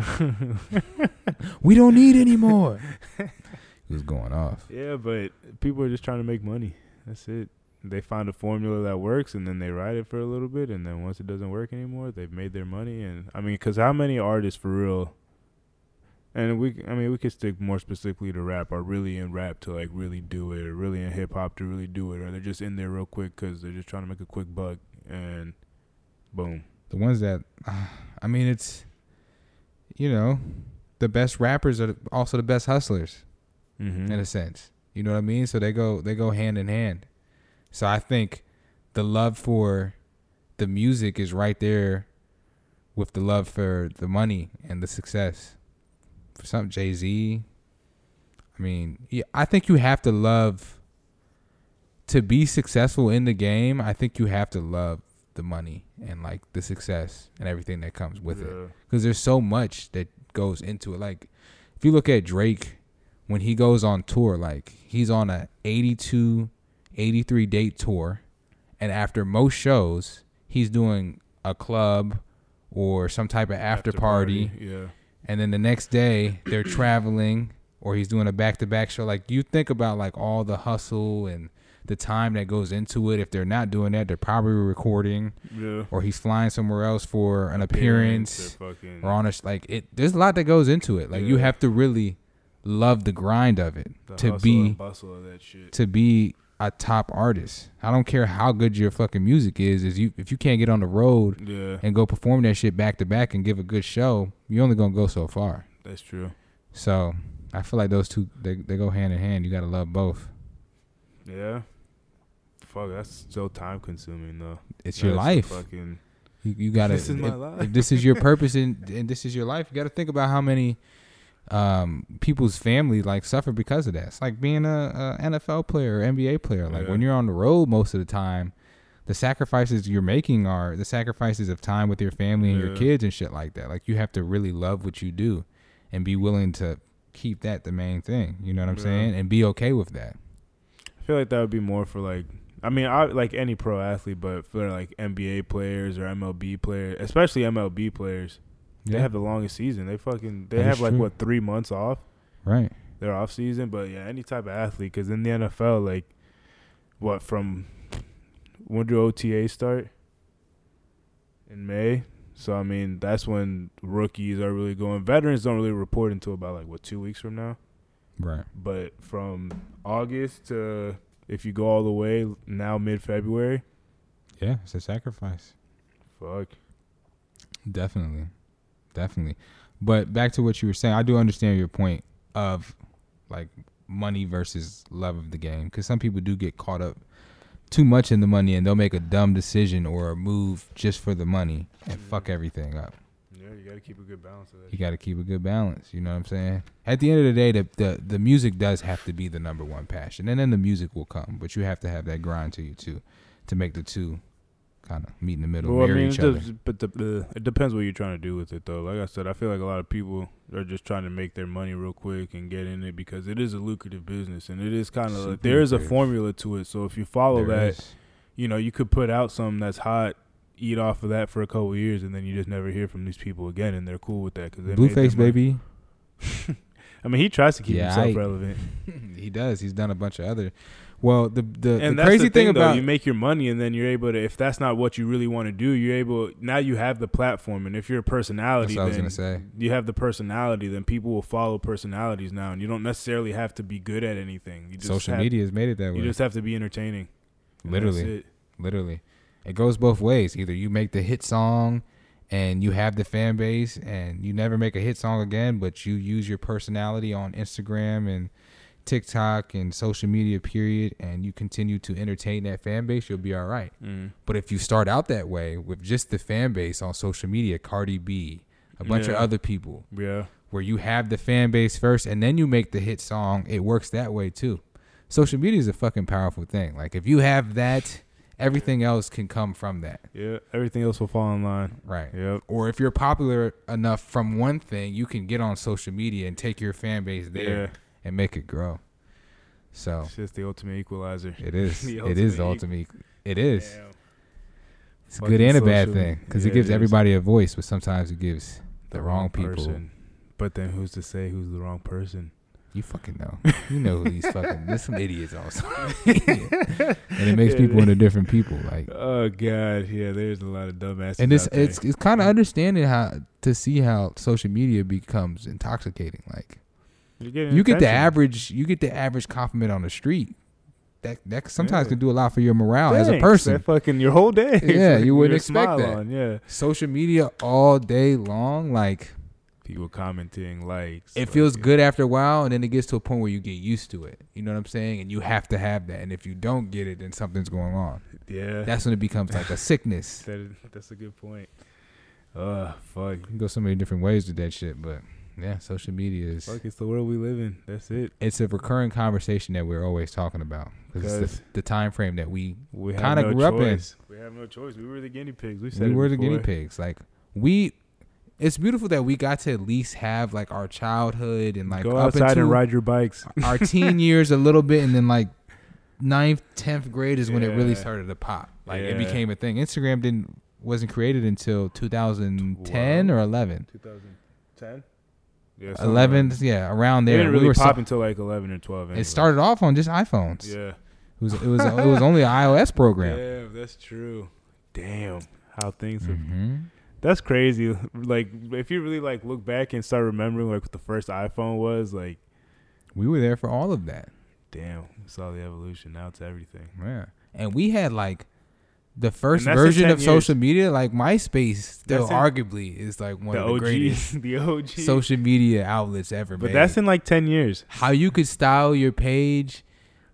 we don't need any more. he was going off. Yeah, but people are just trying to make money. That's it. They find a formula that works, and then they ride it for a little bit, and then once it doesn't work anymore, they've made their money. And I mean, because how many artists for real? And we, I mean, we could stick more specifically to rap. Are really in rap to like really do it, or really in hip hop to really do it, or they're just in there real quick because they're just trying to make a quick buck, and boom. The ones that, I mean, it's, you know, the best rappers are also the best hustlers Mm-hmm. in a sense. You know what I mean? So they go they go hand in hand. So I think the love for the music is right there with the love for the money and the success. For some Jay Z, I mean, yeah, I think you have to love to be successful in the game. I think you have to love the money and like the success and everything that comes with it because there's so much that goes into it. Like if you look at Drake when he goes on tour, like he's on a 82, 83 date tour, and after most shows, he's doing a club or some type of after, party, Yeah. and then the next day they're traveling or he's doing a back to back show. Like you think about like all the hustle and the time that goes into it. If they're not doing that, they're probably recording Yeah. or he's flying somewhere else for an appearance or fucking or on a like it there's a lot that goes into it like you have to really love the grind of it the to be of that shit. to be a top artist i don't care how good your fucking music is is you if you can't get on the road Yeah, and go perform that shit back to back and give a good show you're only gonna go so far that's true. so i feel like those two they, they go hand in hand you gotta love both Yeah. Fuck, that's so time consuming though. it's your life Fucking. You, you gotta. This is my life. if this is your purpose and, and this is your life, you gotta think about how many um, people's family like suffer because of that. It's like being a, a NFL player or NBA player. Like Yeah. when you're on the road most of the time, the sacrifices you're making are the sacrifices of time with your family and your kids and shit like that. Like you have to really love what you do and be willing to keep that the main thing. You know what I'm Yeah. saying? And be okay with that. I feel like that would be more for like. I mean, I like any pro athlete, but for like NBA players or MLB players, especially MLB players, they have the longest season. They fucking they That have like true. what three months off. right. Their off season, but yeah, any type of athlete. Because in the NFL, like, what from when do OTA start? In May. So I mean, that's when rookies are really going. Veterans don't really report until about like what two weeks from now. Right. But from August to if you go all the way now mid February, Yeah, it's a sacrifice. fuck. Definitely. Definitely. But back to what you were saying, I do understand your point of like money versus love of the game because some people do get caught up too much in the money and they'll make a dumb decision or a move just for the money and fuck mm-hmm. everything up. Yeah, you got to keep a good balance of that. You got to keep a good balance. You know what I'm saying? At the end of the day, the, the the music does have to be the number one passion, and then the music will come. But you have to have that grind to you too, to make the two kind of meet in the middle, Well, I mean, each other. does, but the, it depends what you're trying to do with it, though. Like I said, I feel like a lot of people are just trying to make their money real quick and get in it because it is a lucrative business and it is kind of like there is a formula to it. So if you follow There that, is. you know, you could put out something that's hot, eat off of that for a couple of years, and then you just never hear from these people again, and they're cool with that because Blueface baby. I mean, he tries to keep Yeah, himself I- relevant, he does. He's done a bunch of other. Well, the the, and the crazy the thing, thing though. You make your money, and then you're able to. If that's not what you really want to do, you're able. Now you have the platform, and if you're a personality, That's what I was then you have the personality. Then people will follow personalities now, and you don't necessarily have to be good at anything. You just social have, media has made it that way. You just have to be entertaining. Literally. it. Literally, it goes both ways. Either you make the hit song and you have the fan base, and you never make a hit song again, but you use your personality on Instagram and TikTok and social media, period, and you continue to entertain that fan base, you'll be all right. Mm. But if you start out that way with just the fan base on social media, Cardi B, a bunch of other people, Yeah. where you have the fan base first and then you make the hit song, it works that way too. Social media is a fucking powerful thing. Like if you have that, everything else can come from that. Yeah. Everything else will fall in line. Right. Yep. Or if you're popular enough from one thing, you can get on social media and take your fan base there Yeah. And make it grow. So It's just the ultimate equalizer. It is. it is the ultimate ultimate. It is. Damn. It's a Fucking good and a bad social- thing because yeah, it gives it everybody a voice, but sometimes it gives the, wrong, people. person. But then who's to say who's the wrong person? You fucking know. You know who these fucking. There's some idiots also, and it makes people into different people. Like, Oh god, yeah. There's a lot of dumbasses. and it's it's it's kind of understanding how to see how social media becomes intoxicating. Like, You're you get the average you get the average compliment on the street. That that sometimes Yeah. can do a lot for your morale as a person. That fucking your whole day. Yeah, Like, you wouldn't expect that. On, yeah. Social media all day long, like People commenting likes. it like, feels good after a while, and then it gets to a point where you get used to it. You know what I'm saying? And you have to have that. And if you don't get it, then something's going on. Yeah. That's when it becomes like a sickness. that is, that's a good point. Uh fuck. You can go so many different ways with that shit, but yeah, social media is Fuck, it's the world we live in. That's it. it's a recurring conversation that we're always talking about because the, the time frame that we We have Kinda no grew up in. We have no choice. We were the guinea pigs. We said we were the guinea pigs. Like we, it's beautiful that we got to at least have like our childhood and like Go up outside and ride your bikes. our teen years a little bit, and then like ninth, tenth grade is when it really started to pop. Like it became a thing. Instagram didn't wasn't created until 2010 or 11. 2010. Yeah, something 11, like- yeah, around It there. didn't we were pop so- until like 11 or 12. anyway. it started off on just iPhones. Yeah. It was it was it was only an iOS program. Yeah, that's true. Damn, how things have. hmm That's crazy. Like, if you really like look back and start remembering like what the first iPhone was, like, We were there for all of that. damn, we saw the evolution. Now it's everything. Yeah. And we had like the first And that's in version 10 of social media, like MySpace, still in- arguably is like one the of the OG, greatest the OG. social media outlets ever. but made. that's in like 10 years. how you could style your page,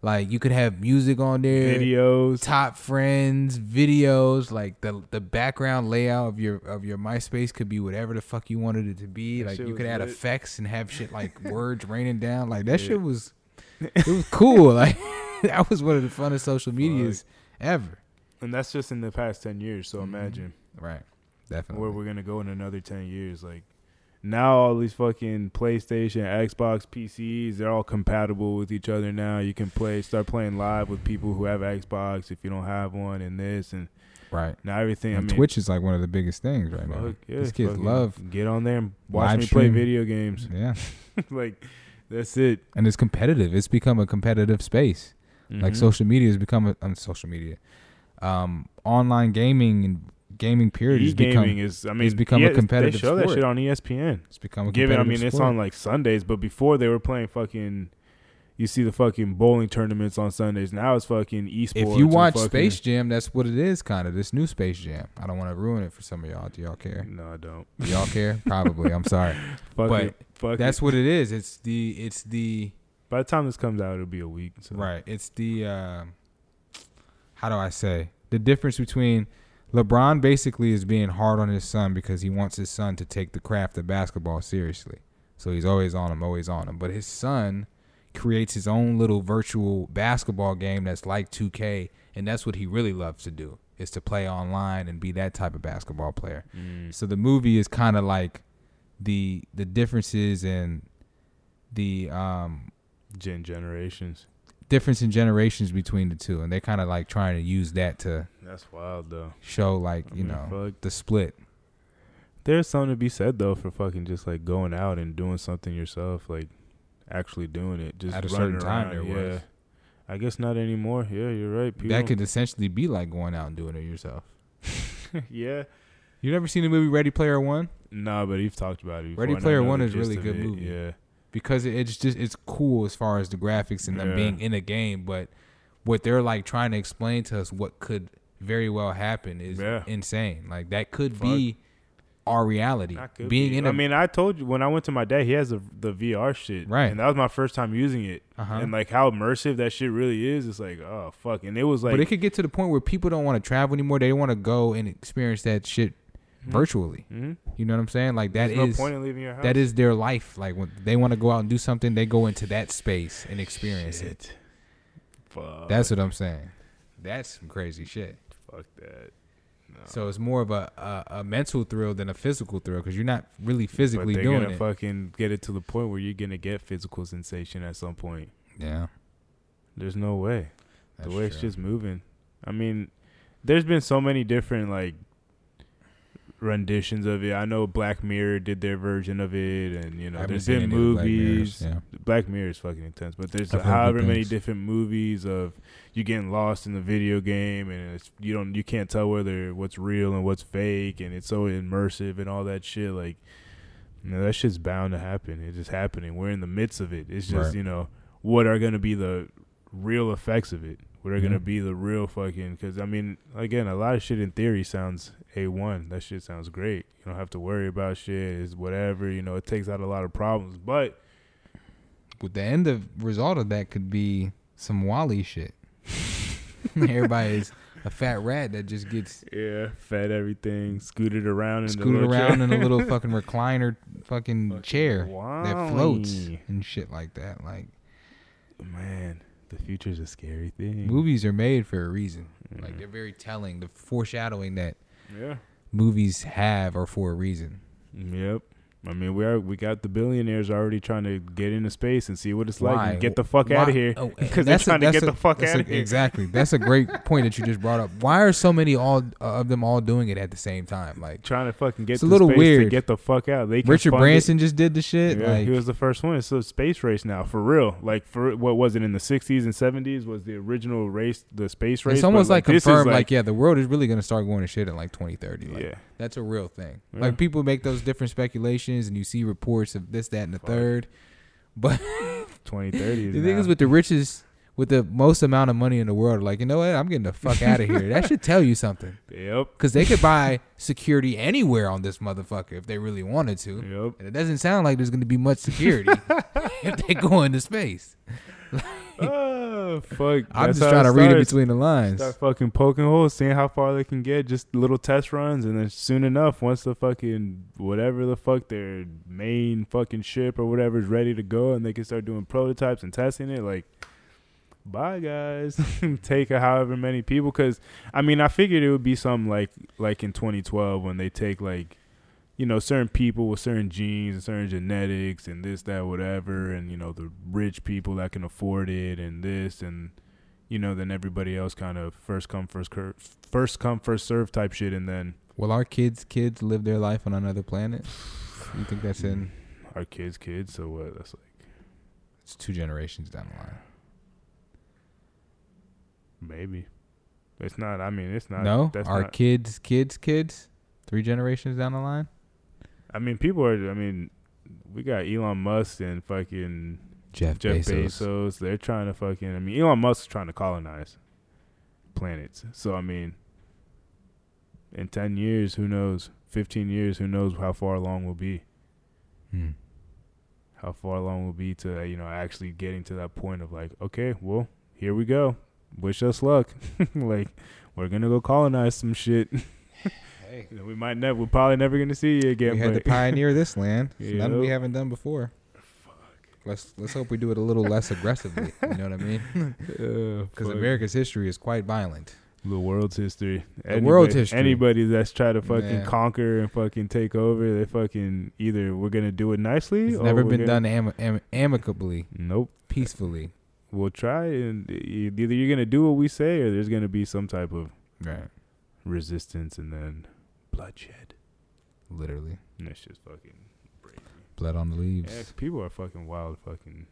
like you could have music on there, Videos. top friends, videos, like the the background layout of your of your MySpace could be whatever the fuck you wanted it to be. That like you could add lit. effects and have shit like words raining down. Like that Yeah. shit was it was cool. Like that was one of the funnest social medias ever. And that's just in the past 10 years. So Mhm. imagine Right. Definitely. where we're going to go in another 10 years. Like, now all these fucking PlayStation, Xbox, PCs, they're all compatible with each other now. You can play, start playing live with people who have Xbox if you don't have one, and this, and right. now everything. And I mean, Twitch is like one of the biggest things right now. yeah, These kids love get on there and watch me play video games. Yeah. like, that's it. And it's competitive. It's become a competitive space. Like Mhm. social media has become a um, social media. Um online gaming and gaming period has E-gaming is. I mean, it's become a yeah, competitive They show that shit on ESPN. it's become a Given, I mean, it's on like Sundays, but before they were playing fucking. You see the fucking bowling tournaments on Sundays. Now it's fucking esports. If you watch Space Jam, that's what it is, kind of. This new Space Jam. I don't want to ruin it for some of y'all. Do y'all care? no, I don't. Do y'all care? Probably. I'm sorry. Fuck But it. Fuck That's it. what it is. It's the. It's the. By the time this comes out, it'll be a week. So. Right. It's the. Uh, how do I say the difference between LeBron basically is being hard on his son because he wants his son to take the craft of basketball seriously. So he's always on him, always on him. But his son creates his own little virtual basketball game that's like 2K, and that's what he really loves to do is to play online and be that type of basketball player. Mm. So the movie is kind of like the the differences in the um Gen generations. Difference in generations between the two, and they're kind of like trying to use that to That's wild though. show like I you mean, know fuck. the split. There's something to be said though for fucking just like going out and doing something yourself, like actually doing it. Just At a certain time around, there yeah. was. I guess not anymore. Yeah, you're right. People, That could essentially be like going out and doing it yourself. yeah. You never seen the movie Ready Player One? Nah, but you've talked about it. Before, Ready Player One is really good it, movie. Yeah. Because it's just it's cool as far as the graphics and them being in a game, but what they're like trying to explain to us what could very well happen is Yeah. insane. Like that could be our reality. Being be. in a I mean, I told you when I went to my dad, he has the the VR shit, Right. And that was my first time using it, Uh-huh. and like how immersive that shit really is. It's like, oh fuck, and it was like, but it could get to the point where people don't want to travel anymore. They want to go and experience that shit virtually. hmm You know what I'm saying? Like that There's is no point in leaving your house. that is their life. Like when they want to go out and do something, they go into that space and experience it. Fuck. That's what I'm saying. That's some crazy shit. fuck that. No. So it's more of a, a, a mental thrill than a physical thrill because you're not really physically doing gonna it. fucking get it to the point where you're gonna get physical sensation at some point. yeah. There's no way. That's the way it's just moving. I mean, there's been so many different like renditions of it. I know Black Mirror did their version of it, and you know, there's been the Black Mirrors, movies. yeah. Black Mirror is fucking intense, but there's however many things. different movies of you getting lost in the video game, and it's you don't you can't tell whether what's real and what's fake, and it's so immersive and all that shit. Like, you know, that shit's bound to happen. It's just happening. We're in the midst of it. It's just Right. you know what are gonna be the real effects of it. Yeah. gonna be the real fucking? Because I mean, again, a lot of shit in theory sounds a one. That shit sounds great. You don't have to worry about shit. It's whatever. You know, it takes out a lot of problems, but. With the end of result of that could be some Wally shit. Everybody is a fat rat that just gets Yeah, fed everything, scooted around in scooted around chair. in a little fucking recliner fucking, Fucking chair that floats and shit like that. Like Man, the future's a scary thing. movies are made for a reason. Like Mhm. they're very telling. The foreshadowing that Yeah. movies have are for a reason. Yep. I mean, we are we got the billionaires already trying to get into space and see what it's like and get the fuck Why- out of here oh, because they're that's a- trying to get a- the fuck out a- of here. Exactly. That's a great point that you just brought up. Why are so many all uh, of them all doing it at the same time? Like Trying to fucking get It's a little space to weird. get the fuck out. They Richard fund it. Branson just did the shit. Yeah, like he was the first one. It's a space race now, for real. Like for what was it in the '60s and '70s? Was the original race the space race? it's almost But, like this is confirmed. Like, yeah, the world is really gonna start going to shit in like 2030. Like, yeah, That's a real thing. Yeah. Like people make those different speculations, and you see reports of this, that, and the Fuck. third. But 2030. the thing is, with the richest, with the most amount of money in the world, like you know what, I'm getting the fuck out of here. That should tell you something, yep, because they could buy security anywhere on this motherfucker if they really wanted to. yep. And it doesn't sound like there's going to be much security if they go into space. oh fuck! I'm That's just trying to read it between the lines. Start fucking poking holes, seeing how far they can get, just little test runs, and then soon enough, once the fucking whatever the fuck their main fucking ship or whatever is ready to go, and they can start doing prototypes and testing it, like, bye guys, take a however many people, because I mean, I figured it would be something like like in 2012 when they take like. You know, certain people with certain genes and certain genetics and this, that, whatever, and you know, the rich people that can afford it and this and you know, then everybody else kind of first come first cur- first come first serve type shit, and then Will our kids' kids live their life on another planet? You think that's in? our kids' kids. So what? That's like It's two generations down the line. maybe it's not. I mean, it's not. no, that's our not. kids' kids' kids, three generations down the line. I mean, people are. I mean, we got Elon Musk and fucking Jeff, Jeff Bezos. Bezos. They're trying to fucking. I mean, Elon Musk's trying to colonize planets. So I mean, in ten years, who knows? Fifteen years, who knows how far along we'll be? Hmm. how far along we'll be to you know actually getting to that point of like okay well here we go wish us luck like we're gonna go colonize some shit Hey, we might never we're probably never gonna see you again we had to but pioneer this land. It's Nothing we haven't done before. Fuck. Let's let's hope we do it a little less aggressively. You know what I mean? Oh, because Because America's history is quite violent. the world's history The world's history. anybody that's tried to fucking Yeah. conquer and fucking take over they fucking either we're gonna do it nicely It's or never we're been gonna- done am- am- amicably, nope peacefully. we'll try and either you're gonna do what we say or there's gonna be some type of Right. resistance and then bloodshed. Literally. And that's just fucking crazy. Blood on the leaves. Yeah, 'cause people are fucking wild, fucking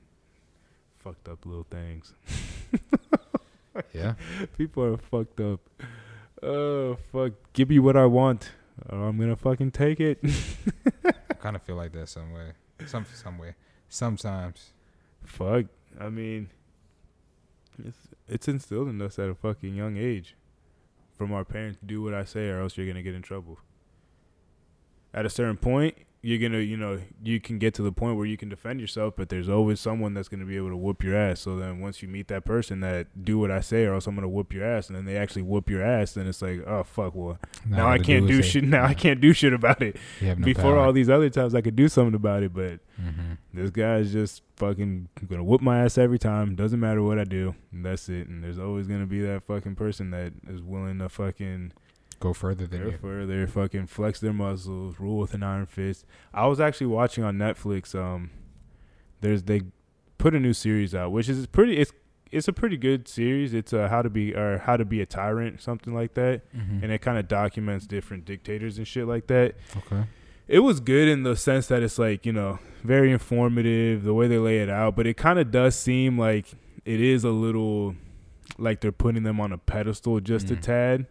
fucked up little things. Yeah. people are fucked up. Oh fuck! Give me what I want, or I'm gonna fucking take it. I kind of feel like that some way. Some some way. Sometimes. fuck. I mean, it's it's instilled in us at a fucking young age, from our parents. Do what I say, or else you're gonna get in trouble. At a certain point, you're gonna, you know, you can get to the point where you can defend yourself, but there's always someone that's gonna be able to whoop your ass. So then, once you meet that person that do what I say, or else I'm gonna whoop your ass, and then they actually whoop your ass, then it's like, oh fuck, well now, I can't do shit. Now I can't do shit about it. No Before power. all these other times, I could do something about it, but Mhm. this guy's just fucking gonna whoop my ass every time. Doesn't matter what I do. And that's it. And there's always gonna be that fucking person that is willing to fucking Go further than go you. further, fucking flex their muscles, rule with an iron fist. I was actually watching on Netflix. Um, there's they put a new series out, which is pretty. It's it's a pretty good series. It's uh, how to be or how to be a tyrant, something like that, Mm-hmm. and it kind of documents different dictators and shit like that. Okay. It was good in the sense that it's like you know very informative the way they lay it out, but it kind of does seem like it is a little like they're putting them on a pedestal just a Mm. tad.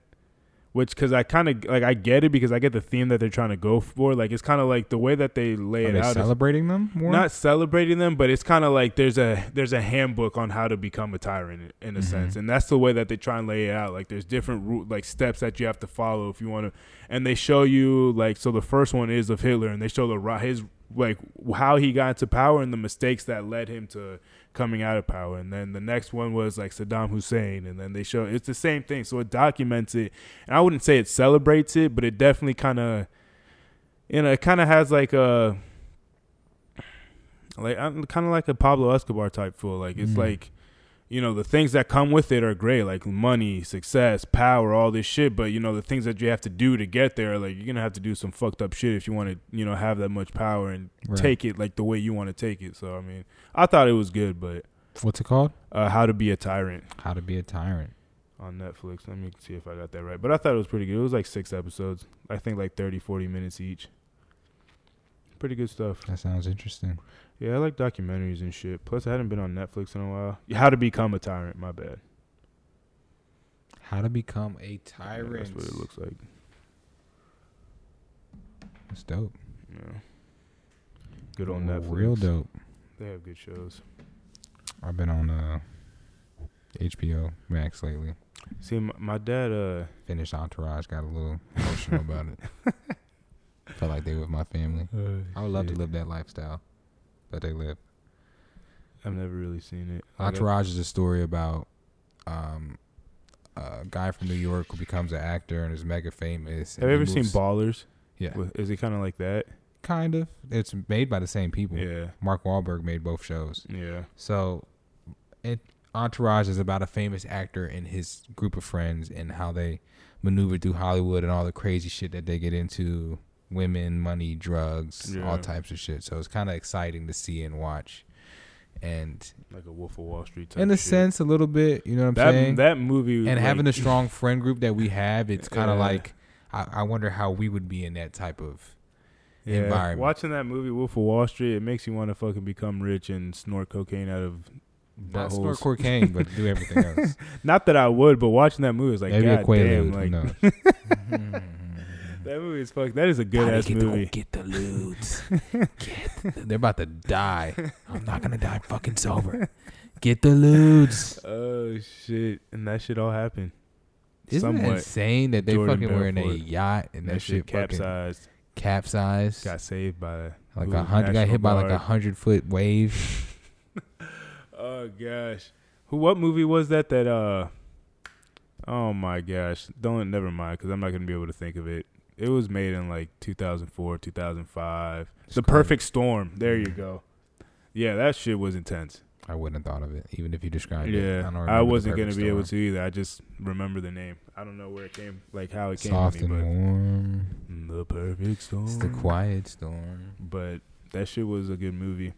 Which, cause I kind of like I get it because I get the theme that they're trying to go for. Like it's kind of like the way that they lay Are it they out. is- celebrating them more? not celebrating them, but it's kind of like there's a there's a handbook on how to become a tyrant in a Mhm. sense, and that's the way that they try and lay it out. Like there's different root like steps that you have to follow if you want to, and they show you like so the first one is of Hitler, and they show the his like how he got into power and the mistakes that led him to coming out of power, and then the next one was like Saddam Hussein, and then they show it's the same thing, so it documents it, and I wouldn't say it celebrates it, but it definitely kind of you know, it kind of has like a like I'm kind of like a Pablo Escobar type feel. Like it's Mm. like, you know, the things that come with it are great, like money, success, power, all this shit. But you know, the things that you have to do to get there, like you're gonna have to do some fucked up shit if you want to, you know, have that much power and Right. take it like the way you want to take it. So I mean, I thought it was good, but What's it called? uh, How to Be a Tyrant How to be a tyrant. on Netflix. Let me see if I got that right. But I thought it was pretty good. It was like six episodes. I think like 30, 40 minutes each. Pretty good stuff. That sounds interesting. Yeah, I like documentaries and shit. Plus, I hadn't been on Netflix in a while. How to Become a Tyrant. My bad. How to become a Yeah, tyrant. that's what it looks like. That's dope. Yeah. Good on Netflix. Real dope. They have good shows. I've been on uh, HBO Max lately. See, my, my dad. Uh, Finished Entourage. Got a little emotional about it. Felt like they were with my family. I would love to live that lifestyle that they live. I've never really seen it. Entourage is a story about um, a guy from New York who becomes an actor and is mega famous. Have you ever seen Ballers? Yeah, Is it kind of like that? kind of. It's made by the same people. Yeah. Mark Wahlberg made both shows. Yeah. So, it, Entourage is about a famous actor and his group of friends and how they maneuver through Hollywood and all the crazy shit that they get into women, money, drugs, Yeah. all types of shit. So, it's kind of exciting to see and watch. And Like a Wolf of Wall Street type in a shit. sense, a little bit, you know what I'm that, saying? that movie. and like, having a strong friend group that we have, it's kind of Yeah. like, I, I wonder how we would be in that type of. yeah, environment. Watching that movie, Wolf of Wall Street, it makes you want to fucking become rich and snort cocaine out of Not snort cocaine, but do everything else. Not that I would, but watching that movie is like, Maybe god damn, like knows? Mm-hmm. That movie is fuck. That is a good ass movie. get the ludes. Get, they're about to die. I'm not gonna die fucking sober. Get the ludes. Oh shit! And that shit all happened. Isn't it Somewhat. insane that they Jordan fucking were in a yacht and that, that, shit shit fucking capsized. capsized? Got saved by like a hundred, got hit by like a hundred foot wave. Oh gosh, who? What movie was that? That uh, oh my gosh, don't never mind because I'm not gonna be able to think of it. It was made in like 2004, 2005. It's the called- Perfect Storm. There you mm. go. Yeah, that shit was intense. I wouldn't have thought of it, even if you described it. Yeah, don't I, wasn't gonna be able to either. I just remember the name. I don't know where it came, like how it came Soft to and me, warm. the Perfect Storm. It's the quiet storm. But that shit was a good movie.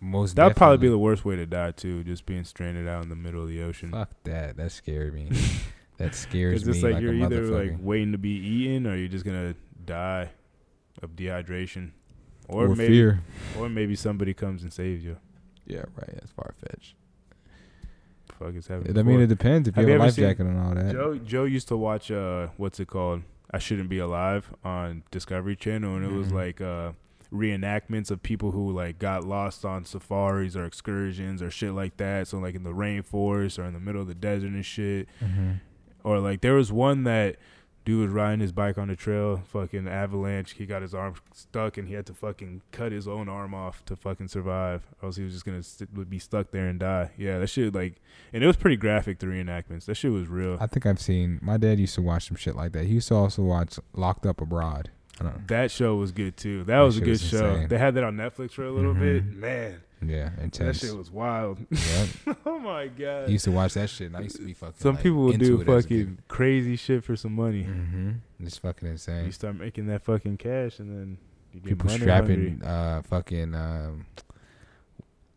Most That'd probably be the worst way to die too, just being stranded out in the middle of the ocean. Fuck that. That scared me. that scares Because me it's like, like, you're a either like waiting to be eaten, or you're just gonna die of dehydration, or, or maybe, fear. or maybe somebody comes and saves you. Yeah, right. That's far fetched. Fuck, it's happened. I mean, before. it depends if Have you you have a life jacket and all that. Joe Joe used to watch uh what's it called? I shouldn't be alive on Discovery Channel, and it was Mhm. like uh reenactments of people who like got lost on safaris or excursions or shit like that. So like in the rainforest or in the middle of the desert and shit. hmm Or like there was one that dude was riding his bike on the trail, fucking avalanche. He got his arm stuck and he had to fucking cut his own arm off to fucking survive. Or else he was just gonna would be stuck there and die. Yeah, that shit like, and it was pretty graphic. The reenactments, that shit was real. I think I've seen. My dad used to watch some shit like that. He used to also watch Locked Up Abroad. I don't know. That show was good too. That, That was a good was show. They had that on Netflix for a little Mhm. bit. Man, Yeah, that intense. shit was wild. Yep. oh my god. I used to watch that shit. and I used to be fucking. Some like, people will do it as a fucking crazy shit for some money. Mm-hmm. It's fucking insane. You start making that fucking cash, and then you get People strapping uh fucking um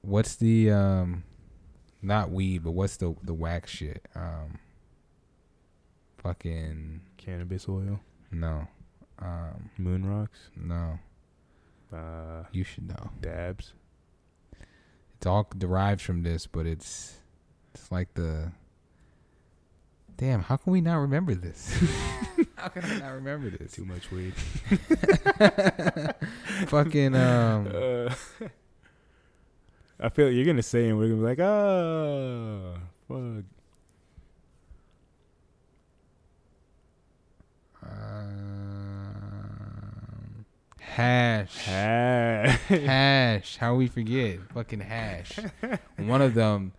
what's the um not weed, but what's the the wax shit? Um, fucking Cannabis oil, no, um, moon rocks, no. uh, You should know. dabs. It's all derived from this, but it's it's like the. Damn, how can we not remember this? how can I not remember this? Too much weed. Fucking um. Uh, I feel like you're gonna say and we're gonna be like, oh, fuck. um, hash. Hash. hash. How we forget? Fucking hash. One of them,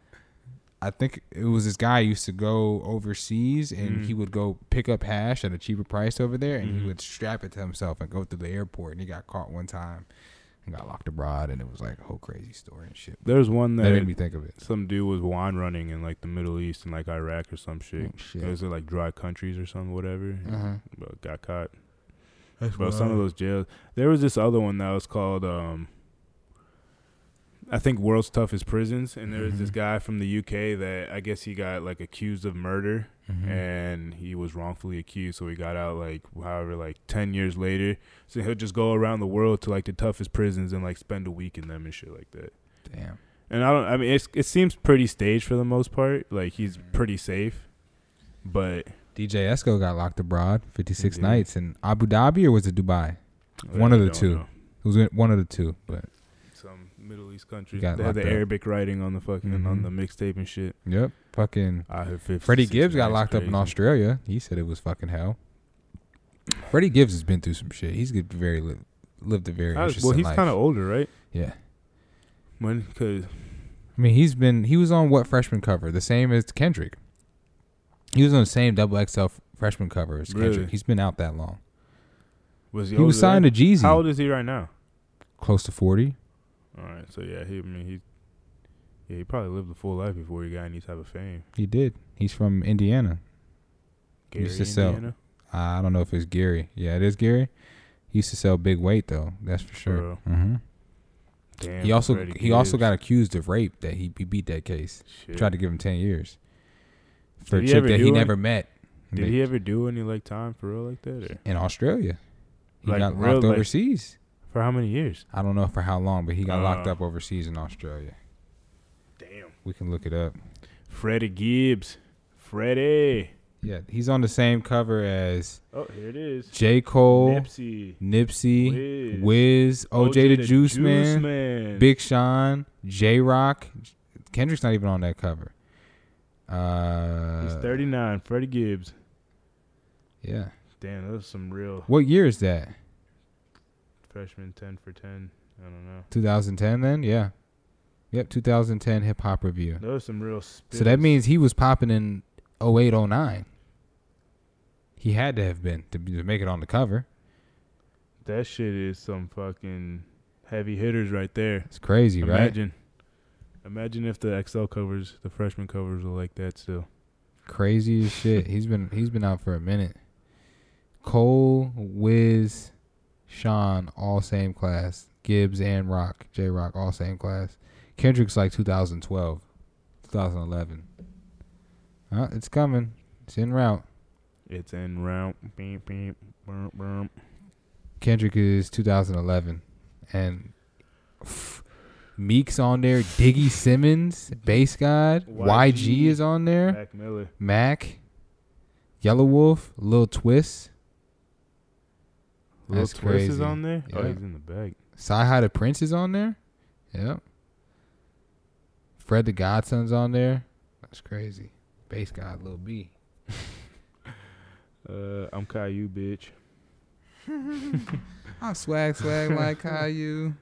I think it was this guy used to go overseas and Mm. he would go pick up hash at a cheaper price over there and Mhm. he would strap it to himself and go through the airport and he got caught one time and got locked abroad and it was like a whole crazy story and shit. There's one That that made me think of it. some dude was wine running in like the Middle East and like Iraq or some shit. Oh, shit. Those are like dry countries or something, whatever. Uh-huh. But got caught. That's But some of those jails. There was this other one that was called, um, I think World's Toughest Prisons, and there was this Mhm. guy from the UK that I guess he got like accused of murder, Mhm. and he was wrongfully accused, so he got out like however like ten years later. So he'll just go around the world to like the toughest prisons and like spend a week in them and shit like that. Damn. And I don't. I mean, it's, it seems pretty staged for the most part. Like he's Mhm. pretty safe, but DJ Esco got locked abroad, 56 did. nights in Abu Dhabi or was it Dubai? I One of the two. know. It was one of the two, but Some Middle East country. got They had the up. Arabic writing on the fucking on Mhm. the mixtape and shit. yep. Fucking I heard 50, Freddie Gibbs got locked up in. Australia. He said it was fucking hell. Freddie Gibbs has been through some shit. He's very li- lived a very well, he's kind of older, right? yeah. When because I mean, he's been he was on what freshman cover? The same as Kendrick. He was on the same double XL freshman cover as Kendrick. Really? He's been out that long. was he, He was signed to Jeezy, How old is he right now? close to forty. All right, so yeah, he I mean he. Yeah, he probably lived a full life before he got any type of fame. He did. He's from Indiana. He used to sell- Indiana? I don't know if it's Gary. Yeah, it is Gary. He used to sell big weight though. That's for sure. real? hmm Damn, He also Freddie he also got accused of rape. That he, he beat that case. Shit. Tried to give him ten years for Did a chick that he it? never met. Did he ever do any like time for real like that? Or? in Australia? He Like, got real, locked like- overseas. For how many years? I don't know for how long, but he got locked Uh. up overseas in Australia. Damn. We can look it up. Freddie Gibbs. Freddie. Yeah, he's on the same cover as Oh, here it is. J. Cole, Nipsey. Nipsey, Wiz. Wiz, OJ, the, Juice, Man, Man. Big Sean, Jay Rock. Kendrick's not even on that cover. Uh, He's 39. Freddie Gibbs. Yeah. Damn, those are some real What year is that? freshman 10 for 10. I don't know. 2010 then? Yeah. Yep, 2010 hip hop review. Those are some real So that means he was popping in 08, 09. He had to have been to, be, to make it on the cover. that shit is some fucking heavy hitters right there. It's crazy, right? Imagine. Imagine if the XL covers, the freshman covers were like that still. Crazy as shit. He's been he's been out for a minute. Cole, Wiz, Sean, all same class. Gibbs and Rock, Jay Rock, all same class. Kendrick's like 2012, 2011. Uh, it's coming. It's en route. It's en route. Beep, beep, burm, burm. Kendrick is 2011, and Meek's on there. Diggy Simmons, Based God, YG, YG. is on there. Mac Miller. Mac, Yelawolf, Lil Twist, Lil That's Twist is on there? Oh, he's in the bag. CyHi the Prynce is on there. Yep. Fred the Godson's on there. That's crazy. Based God, Lil B. Uh, I'm Caillou, bitch. I swag, swag like Caillou.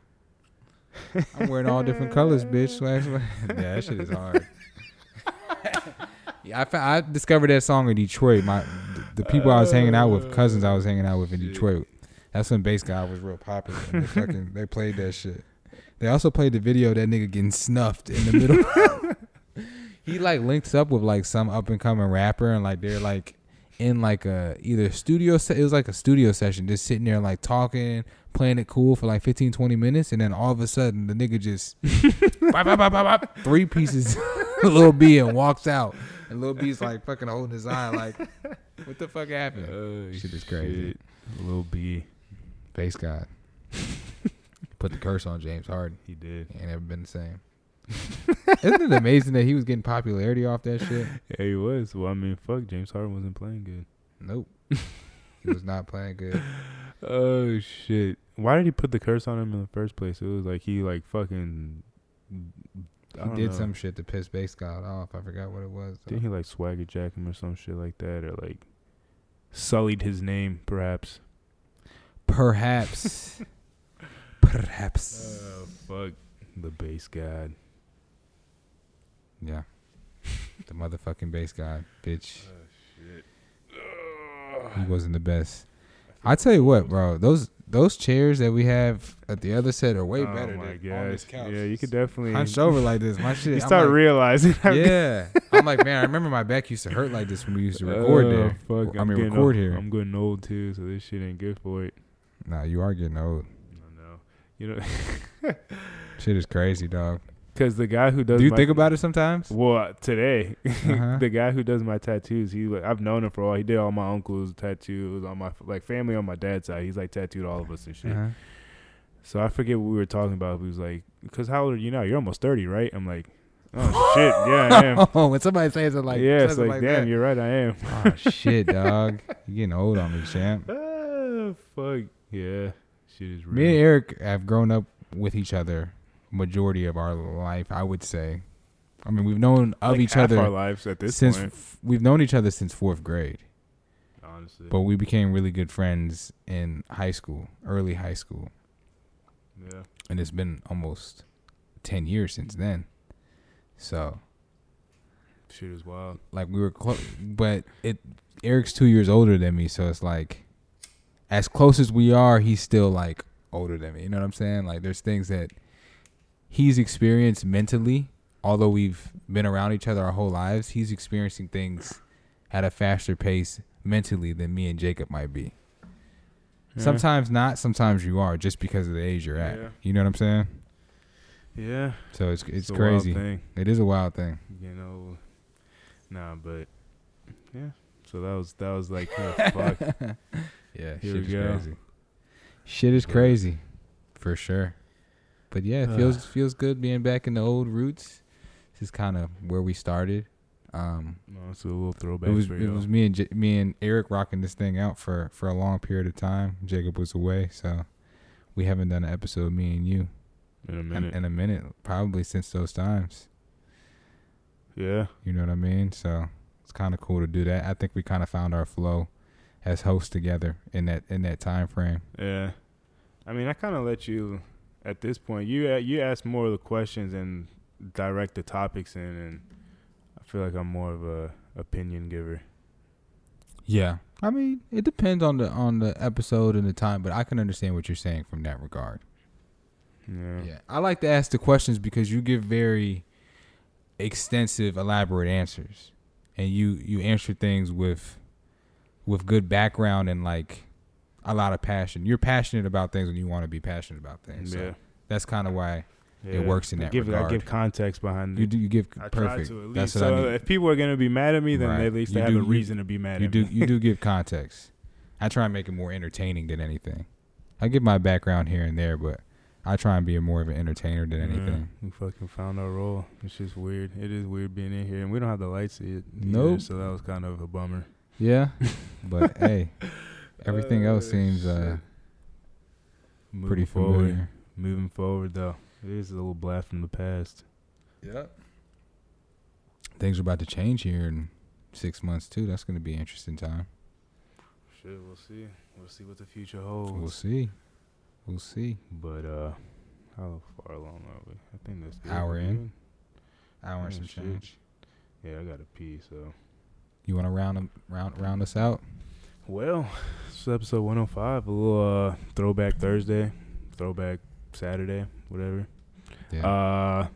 I'm wearing all different colors, bitch. Swag, swag. Yeah, that shit is hard. yeah, I, fa- I discovered that song in Detroit. My the, the people I was hanging out with, cousins I was hanging out with in Shit. Detroit. That's when Bass Guy was real popular. They fucking they played that shit. They also played the video of that nigga getting snuffed in the middle. he like links up with like some up and coming rapper, and like they're like in like a either studio. Se- it was like a studio session, just sitting there like talking, playing it cool for like 15, 20 minutes, and then all of a sudden the nigga just bop, bop, bop, bop, bop, three pieces. little B and walks out. And Lil B's like fucking holding his eye like, what the fuck happened? Oh, Shit is crazy. little Lil B, Based God. Put the curse on James Harden. he did. He ain't ever been the same. Isn't it amazing that he was getting popularity off that shit? Yeah, he was. Well, I mean, fuck, James Harden wasn't playing good. Nope. he was not playing good. Oh shit! Why did he put the curse on him in the first place? It was like he like fucking. I He did know. some shit to piss Based God off. I forgot what it was. though. Didn't he like swagger jack him or some shit like that, or like sullied his name, perhaps? Perhaps. Perhaps. Oh fuck, the Based God. Yeah. The motherfucking bass guy, bitch. Oh, shit. He wasn't the best. I tell you what, bro. Those those chairs that we have at the other set are way oh better my than on this couch. Yeah, you could definitely hunched over like this. My shit. You start like, realizing. yeah. I'm like, man. I remember my back used to hurt like this when we used to record Oh, there. Fuck, I I'm mean, record old. here. I'm getting old too, so this shit ain't good for it. Nah, you are getting old. I know. You know, Shit is crazy, dog. Because the guy who does. Do you my, think about it sometimes? Well, today, Uh-huh. the guy who does my tattoos, he I've known him for a while. He did all my uncles' tattoos on my like family on my dad's side. He's like tattooed all of us and shit. Uh-huh. So I forget what we were talking about. He was like, "Cause how old are you now? You're almost 30, right?" I'm like, "Oh shit, yeah, I am." Oh, when somebody says it like, yeah, it's like, like damn, that. you're right, I am. Oh shit, dog. you're getting old on me, champ. Ah, fuck, yeah, shit is real. Me and Eric have grown up with each other majority of our life, I would say. I mean, we've known of Like each other our lives at this since point. f- we've known each other since fourth grade. Honestly, But we became really good friends in high school, early high school, yeah, and it's been almost ten years since then. So, shit is wild. like, we were close, but it. Eric's two years older than me, so it's like, as close as we are, he's still like older than me. You know what I'm saying? Like, there's things that he's experienced mentally, although we've been around each other our whole lives. He's experiencing things at a faster pace mentally than me and Jacob might be. Yeah. Sometimes not, sometimes you are, just because of the age you're at. Yeah. You know what I'm saying? Yeah, So it's it's wild crazy. It is a wild thing. you know. Nah, but yeah. So that was that was like yeah, fuck. Yeah, Here shit we is go. crazy. Shit is But- crazy, for sure. But yeah, it feels feels good being back in the old roots. This is kind of where we started. Um, No, it's a little throwback it was it was me and J- me and Eric rocking this thing out for for a long period of time. Jacob was away, so we haven't done an episode me and you in a in, minute. in a minute, probably since those times. yeah, You know what I mean? So it's kind of cool to do that. I think we kind of found our flow as hosts together in that in that time frame. yeah. I mean, I kind of let you at this point. You you ask more of the questions and direct the topics in, and I feel like I'm more of a opinion giver. Yeah. I mean, it depends on the on the episode and the time, but I can understand what you're saying from that regard. Yeah. Yeah. I like to ask the questions because you give very extensive, elaborate answers. And you you answer things with with good background and like a lot of passion. You're passionate about things and you want to be passionate about things. Yeah. So that's kind of why Yeah. works in I that give, I give context behind you do you give I perfect. try to at least. That's what so I need. if people are gonna be mad at me, then Right. at least they have do- a you- reason to be mad You at do me. you do give context. I try and make it more entertaining than anything. I give my background here and there, but I try and be more of an entertainer than anything. Yeah, we fucking found our role. It's just weird. It is weird being in here, and we don't have the lights yet. either, So that was kind of a bummer. Yeah, but hey, everything else Oh, seems uh, pretty forward. familiar. Moving forward, though, it is a little blast from the past. Yep. Things are about to change here in six months too. That's going to be an interesting time. Shit, we'll see. We'll see what the future holds. We'll see. We'll see. But uh, how far along are we? I think that's good. Hour We in. Hour and Oh, some shit. change. Yeah, I gotta pee. So You want to round 'em- round round us out? Well, this is episode 105. A little uh throwback Thursday, throwback Saturday, whatever. Yeah. Uh,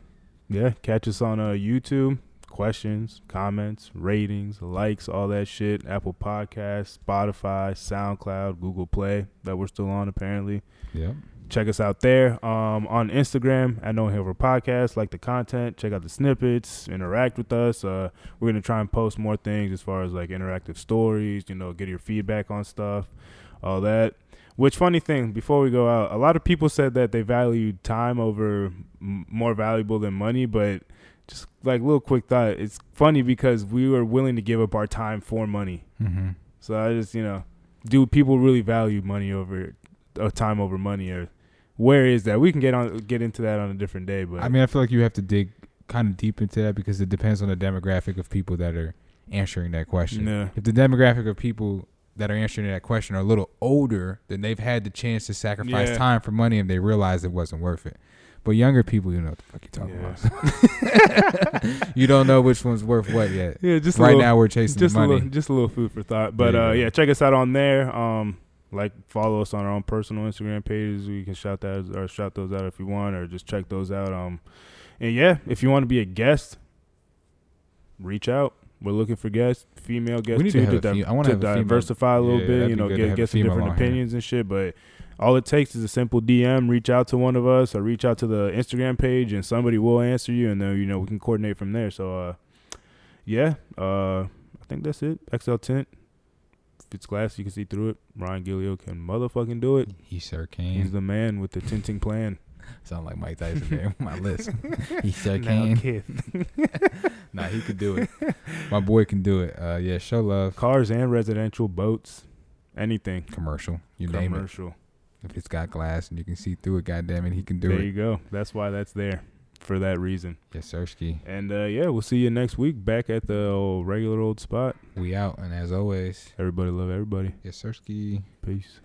yeah, catch us on uh, YouTube. Questions, comments, ratings, likes, all that shit. Apple Podcasts, Spotify, SoundCloud, Google Play that we're still on apparently. yep. Check us out there. Um, on Instagram at No Hangover Podcast. Like the content, check out the snippets, interact with us. Uh, we're gonna try and post more things as far as like interactive stories. You know, get your feedback on stuff, all that. Which funny thing? Before we go out, a lot of people said that they valued time over m- more valuable than money, but just like little quick thought, it's funny because we were willing to give up our time for money. Mm-hmm. So I just you know, do people really value money over uh, time over money, or where is that? We can get on get into that on a different day, but I mean, I feel like you have to dig kind of deep into that because it depends on the demographic of people that are answering that question. yeah, If the demographic of people that are answering that question are a little older, then they've had the chance to sacrifice Yeah. time for money and they realize it wasn't worth it. But younger people, you know what the fuck you talking Yeah. about. you don't know which one's worth what yet. yeah, just right little, now we're chasing just the a money. little, just a little food for thought. But you uh, yeah, check us out on there. Um, like follow us on our own personal Instagram pages. We can shout that or shout those out if you want, or just check those out. Um, and yeah, if you want to be a guest, reach out. We're looking for guests, female guests to too, to, a di- fe- I wanna have a female- diversify a little Yeah, bit. You know, get get some different on here. opinions and shit. But all it takes is a simple DM. Reach out to one of us, or reach out to the Instagram page, and somebody will answer you, and then you know we can coordinate from there. So, uh, yeah, uh, I think that's it. XL tint. If it's glass, you can see through it. Ryan Gilio can motherfucking do it. He sure can. He's the man with the tinting plan. Sound like Mike Tyson there on my list. he sure Now, can. Nah, he could do it. My boy can do it. Uh, yeah, show love. Cars and residential boats, anything Commercial. You name it. commercial. If it's got glass and you can see through it, goddamn it, he can do there it. There you go. That's why that's there for that reason. Yes, Sirski. And uh, yeah, we'll see you next week back at the old regular old spot. We out, and as always, Everybody love everybody. yes, Sirski. Peace.